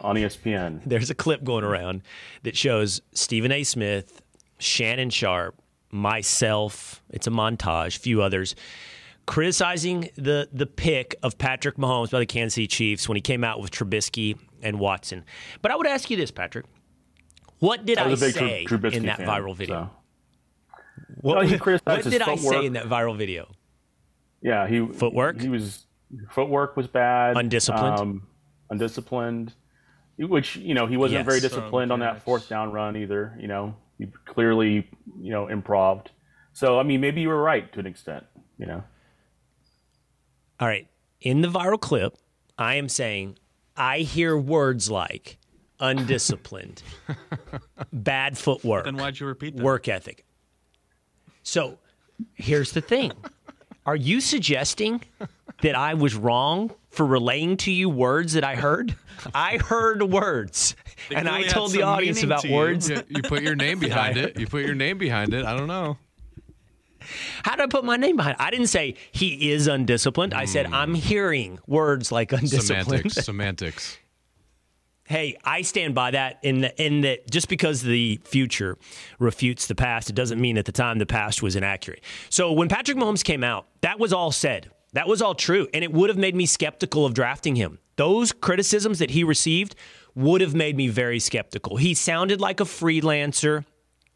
F: on ESPN.
A: There's a clip going around that shows Stephen A. Smith, Shannon Sharp, myself. It's a montage. Few others criticizing the the pick of Patrick Mahomes by the Kansas City Chiefs when he came out with Trubisky and Watson. But I would ask you this, Patrick. What did
F: I
A: I,
F: was a big Tru-
A: say
F: Trubisky
A: in that
F: fan,
A: viral video?
F: so.
A: What,
F: No, he
A: what
F: criticized his
A: did I say in that viral video?
F: Yeah, he
A: Footwork?
F: He was footwork was bad.
A: Undisciplined?
F: Um, undisciplined. Which you know he wasn't very
A: Yes.
F: disciplined on that fourth down run either. You know he clearly you know improved. So I mean maybe you were right to an extent. You know.
A: All right. In the viral clip, I am saying I hear words like undisciplined, bad footwork,
E: Then why'd you repeat that?
A: work ethic. So here's the thing Are you suggesting that I was wrong for relaying to you words that I heard? I heard words,
E: They
A: and I told the audience
E: meaning
A: about
E: to you.
A: words.
D: Yeah, you put your name behind it. You put your name behind it. I don't know.
A: How did I put my name behind? it? I didn't say he is undisciplined. I said I'm hearing words like undisciplined.
D: Semantics. Semantics.
A: Hey, I stand by that in the, in that just because the future refutes the past, it doesn't mean at the time the past was inaccurate. So when Patrick Mahomes came out, that was all said. That was all true, and it would have made me skeptical of drafting him. Those criticisms that he received would have made me very skeptical. He sounded like a freelancer.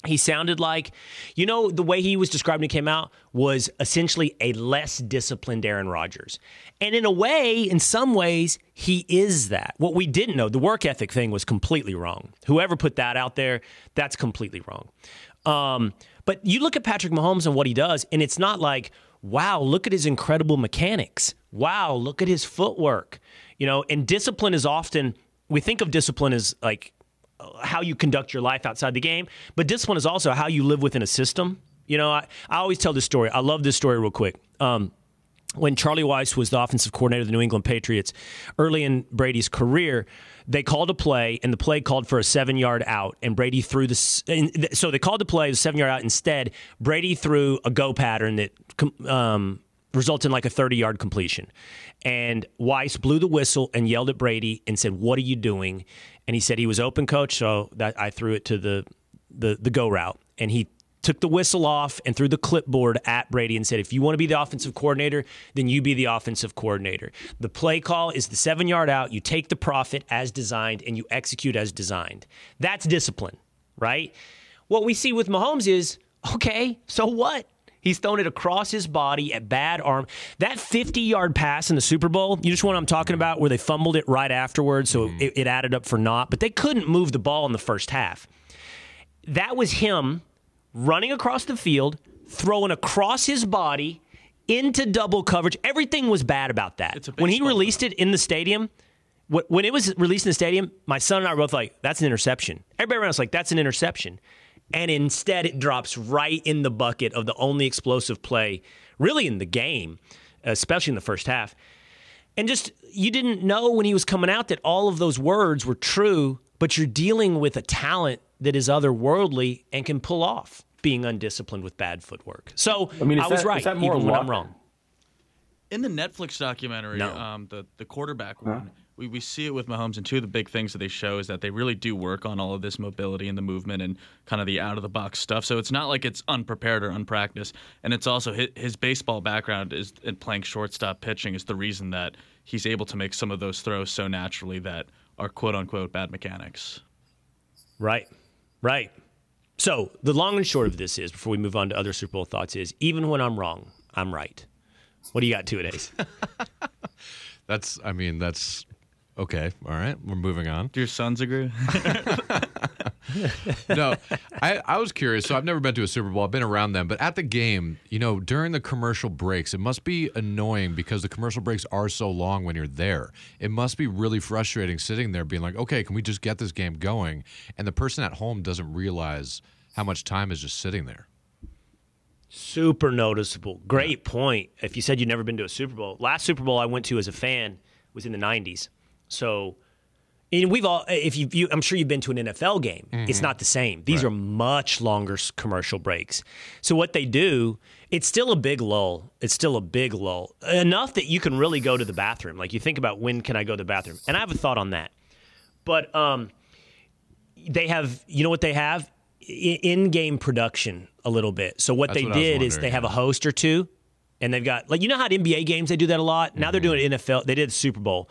A: He sounded like, you know, the way he was described when he came out was essentially a less disciplined Aaron Rodgers. And in a way, in some ways, he is that. What we didn't know, the work ethic thing was completely wrong. Whoever put that out there, that's completely wrong. Um, but you look at Patrick Mahomes and what he does, and it's not like, wow, look at his incredible mechanics. Wow, look at his footwork. You know, and discipline is often, we think of discipline as like, how you conduct your life outside the game, but discipline is also how you live within a system. You know, I, I always tell this story. I love this story real quick. Um, when Charlie Weis was the offensive coordinator of the New England Patriots early in Brady's career, they called a play, and the play called for a seven yard out, and Brady threw the. So they called the play, the seven yard out. Instead, Brady threw a go pattern that um, resulted in like a 30 yard completion. And Weis blew the whistle and yelled at Brady and said, What are you doing? And he said he was open, coach. So that I threw it to the, the, the go route. And he took the whistle off and threw the clipboard at Brady and said, if you want to be the offensive coordinator, then you be the offensive coordinator. The play call is the seven yard out. You take the profit as designed and you execute as designed. That's discipline, right? What we see with Mahomes is okay, so what? He's thrown it across his body at bad arm. That 50 yard pass in the Super Bowl, you just want what I'm talking about, where they fumbled it right afterwards, so it, it added up for naught, but they couldn't move the ball in the first half. That was him running across the field, throwing across his body into double coverage. Everything was bad about that. When he released it in the stadium, when it was released in the stadium, my son and I were both like, that's an interception. Everybody around us like, that's an interception. And instead, it drops right in the bucket of the only explosive play, really in the game, especially in the first half. And just, you didn't know when he was coming out that all of those words were true, but you're dealing with a talent that is otherworldly and can pull off being undisciplined with bad footwork. So I,
F: I mean, is
A: was
F: that-
A: right,
F: is that more
A: even when I'm wrong.
E: In the Netflix documentary,
A: No.
E: um, the the quarterback one, we, we see it with Mahomes, and two of the big things that they show is that they really do work on all of this mobility and the movement and kind of the out of the box stuff. So it's not like it's unprepared or unpracticed, and it's also his, his baseball background is in playing shortstop pitching is the reason that he's able to make some of those throws so naturally that are quote unquote bad mechanics.
A: Right, right. So the long and short of this is, before we move on to other Super Bowl thoughts, is even when I'm wrong, I'm right. What do you got, two days?
D: That's, I mean, that's okay. All right, we're moving on.
E: Do your sons agree?
D: no, I, I was curious. So I've never been to a Super Bowl. I've been around them, but at the game, you know, during the commercial breaks, it must be annoying because the commercial breaks are so long when you're there. It must be really frustrating sitting there being like, okay, can we just get this game going? And the person at home doesn't realize how much time is just sitting there.
A: Super noticeable. Great point. If you said you'd never been to a Super Bowl, last Super Bowl I went to as a fan was in the '90s. So, and we've all, if you, you I'm sure you've been to an NFL game. It's not the same. These are much longer commercial breaks. So what they do, it's still a big lull. It's still a big lull enough that you can really go to the bathroom. Like you think about when can I go to the bathroom, and I have a thought on that. But um, they have, you know what they have? In-game production a little bit. So what
D: That's
A: they
D: what
A: did is they have a host or two, and they've got like you know how at NBA games they do that a lot. Now they're doing NFL. They did the Super Bowl.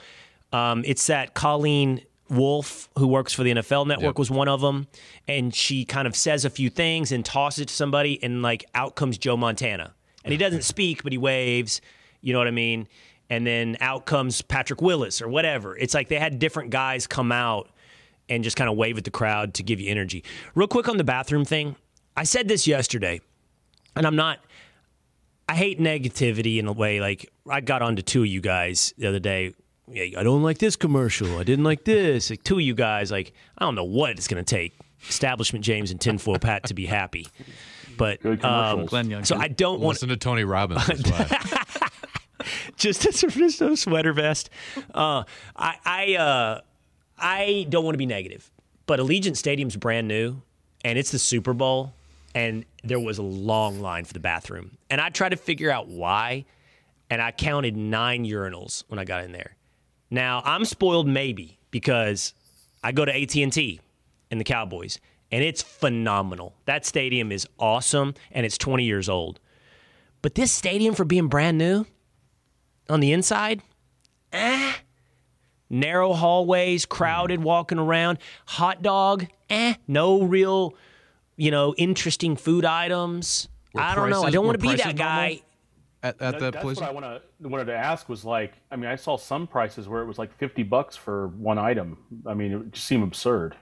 A: Um, it's that Colleen Wolfe who works for the NFL Network
D: Yep.
A: was one of them, and she kind of says a few things and tosses it to somebody, and like out comes Joe Montana, and he doesn't speak but he waves. You know what I mean? And then out comes Patrick Willis or whatever. It's like they had different guys come out and just kind of wave at the crowd to give you energy. Real quick on the bathroom thing. I said this yesterday, and I'm not. I hate negativity in a way. Like I got on to two of you guys the other day. Yeah, I don't like this commercial. I didn't like this. Like two of you guys, like I don't know what it's going to take. Establishment James and Tinfoil Pat to be happy, but um.
E: Glenn Young.
A: so I don't want
D: Listen to Tony Robbins.
A: Just as a, just a sweater vest. Uh, I I, uh, I don't want to be negative, but Allegiant Stadium's brand new, and it's the Super Bowl, and there was a long line for the bathroom, and I tried to figure out why, and I counted nine urinals when I got in there. Now I'm spoiled maybe because I go to AT and T and the Cowboys, and it's phenomenal. That stadium is awesome, and it's 20 years old. But this stadium for being brand new on the inside, eh. Narrow hallways, crowded walking around, hot dog, eh. No real, you know, interesting food items.
D: Were
A: I don't know. I don't want to be that
D: prices normal?
A: guy.
D: At, at
F: That-
D: that
F: that's
D: place,
F: what I wanna, wanted to ask was like, I mean, I saw some prices where it was like 50 bucks for one item. I mean, it just seemed absurd.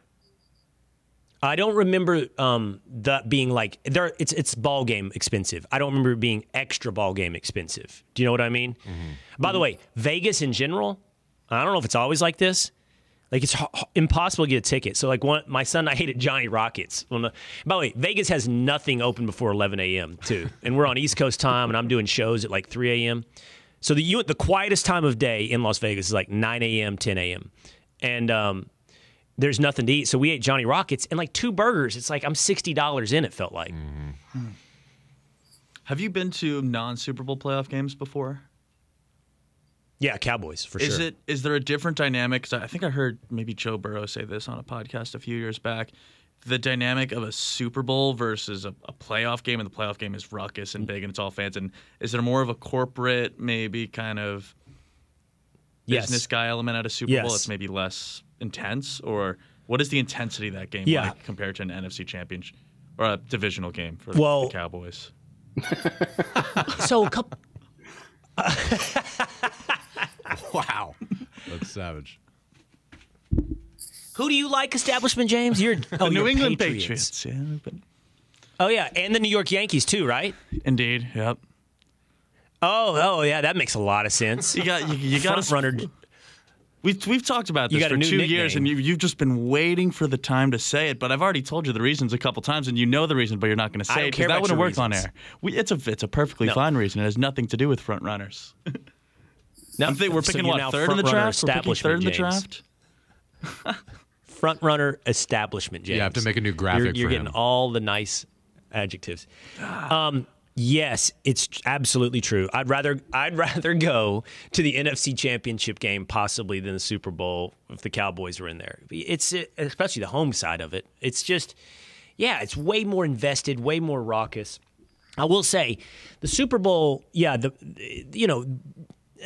A: I don't remember um, that being like there. It's it's ball game expensive. I don't remember it being extra ball game expensive. Do you know what I mean? By the way, Vegas in general, I don't know if it's always like this. Like it's h- h- impossible to get a ticket. So like one, my son, I hated Johnny Rockets. Well, no, by the way, Vegas has nothing open before 11 a.m. too, and we're on East Coast time, and I'm doing shows at like 3 a.m. So the you, the quietest time of day in Las Vegas is like 9 a.m., 10 a.m. And um, there's nothing to eat. So we ate Johnny Rockets and like two burgers. It's like I'm sixty dollars in. It felt like.
E: Have you been to non Super Bowl playoff games before?
A: Yeah, Cowboys for
E: is
A: sure.
E: Is it is there a different dynamic? 'Cause I think I heard maybe Joe Burrow say this on a podcast a few years back. the dynamic of a Super Bowl versus a, a playoff game, and the playoff game is ruckus and big and it's all fans. And is there more of a corporate, maybe kind of
A: Yes.
E: business guy element at a Super Bowl?
A: Yes.
E: It's maybe less intense, or what is the intensity of that game
A: Yeah.
E: like compared to an NFC championship or a divisional game for
A: Well-
E: the Cowboys?
A: So a couple.
D: Wow. That's savage.
A: Who do you like, Establishment James? You're oh,
E: the New
A: you're
E: England
A: Patriots.
E: Patriots. Yeah, but
A: Oh yeah, and the New York Yankees too, right?
E: indeed. Yep.
A: Oh, oh yeah, that makes a lot of sense.
E: You got you, you got
A: Front runner.
E: We've we've talked about this for
A: new
E: two years, and you, you've just been waiting for the time to say it. But I've already told you the reasons a couple times, and you know the reason, but you're not going to
A: I
E: say
A: don't
E: it
A: care
E: because that wouldn't
A: your
E: work on air. We, it's a it's a perfectly
A: No.
E: fine reason. It has nothing to do with front runners.
A: No,
E: I'm thinking we're picking
A: you're
E: what third in the draft. We're picking third in the draft.
A: Front runner establishment, James.
D: You have to make a new graphic
A: You're, you're
D: for
A: getting
D: him.
A: all the nice adjectives. Um, yes, it's absolutely true. I'd rather I'd rather go to the NFC Championship game possibly than the Super Bowl if the Cowboys were in there. It's especially the home side of it. It's just yeah, it's way more invested, way more raucous. I will say, the Super Bowl, yeah, the you know,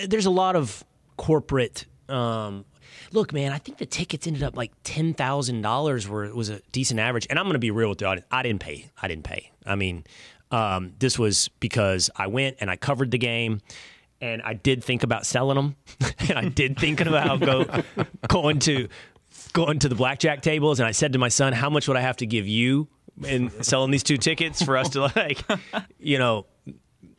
A: there's a lot of corporate. Um, look, man, I think the tickets ended up like ten thousand dollars, were was a decent average. And I'm going to be real with the audience. I didn't pay. I didn't pay. I mean, um, this was because I went and I covered the game. And I did think about selling them, and I did thinking about go going to going to the blackjack tables. And I said to my son, "How much would I have to give you in selling these two tickets for us to like, you know,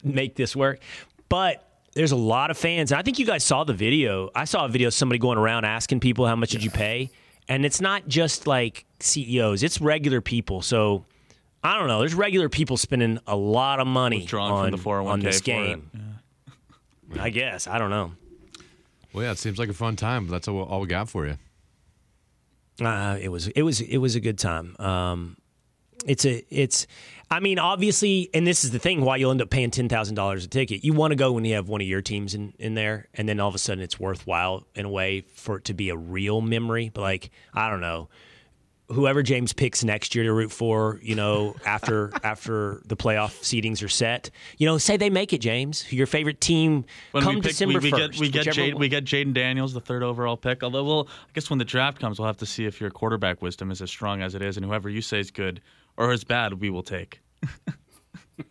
A: make this work?" But there's a lot of fans. And I think you guys saw the video. I saw a video of somebody going around asking people how much did you pay? And it's not just like CEOs, it's regular people. So I don't know. There's regular people spending a lot of money
E: Withdrawn
A: on,
E: from the
A: on this
E: for it.
A: game. I guess. I don't know.
D: Well, yeah, it seems like a fun time. That's all, all we got for you.
A: Uh, it was it was it was a good time. Um, it's a it's. I mean, obviously, and this is the thing why you'll end up paying ten thousand dollars a ticket. You want to go when you have one of your teams in in there, and then all of a sudden it's worthwhile in a way for it to be a real memory. But like, I don't know. Whoever James picks next year to root for, you know, after after the playoff seedings are set, you know, say they make it, James. Your favorite team
E: When
A: come
E: pick,
A: December
E: we, we
A: first.
E: get we get Jade, we get Jayden Daniels, the third overall pick. Although, well, I guess when the draft comes, we'll have to see if your quarterback wisdom is as strong as it is, and whoever you say is good or as bad, we will take.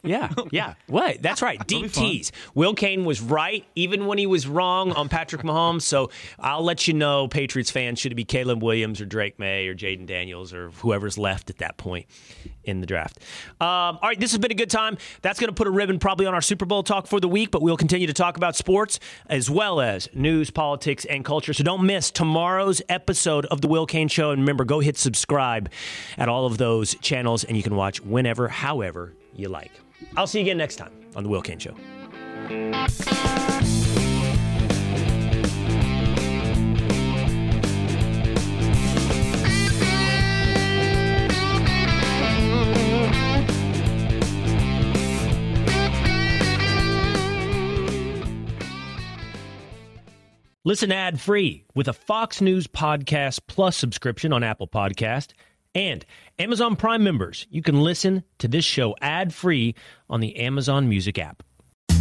A: Yeah, yeah. What? That's right. Deep tease. Will Cain was right, even when he was wrong on Patrick Mahomes. So I'll let you know, Patriots fans, should it be Caleb Williams or Drake Maye or Jayden Daniels or whoever's left at that point in the draft. Um, all right, this has been a good time. That's going to put a ribbon probably on our Super Bowl talk for the week, but we'll continue to talk about sports as well as news, politics, and culture. So don't miss tomorrow's episode of The Will Cain Show. And remember, go hit subscribe at all of those channels, and you can watch whenever, however you like. I'll see you again next time on The Will Cain Show. Listen ad free with a Fox News Podcast Plus subscription on Apple Podcast and Amazon Prime members. You can listen to this show ad free on the Amazon Music app.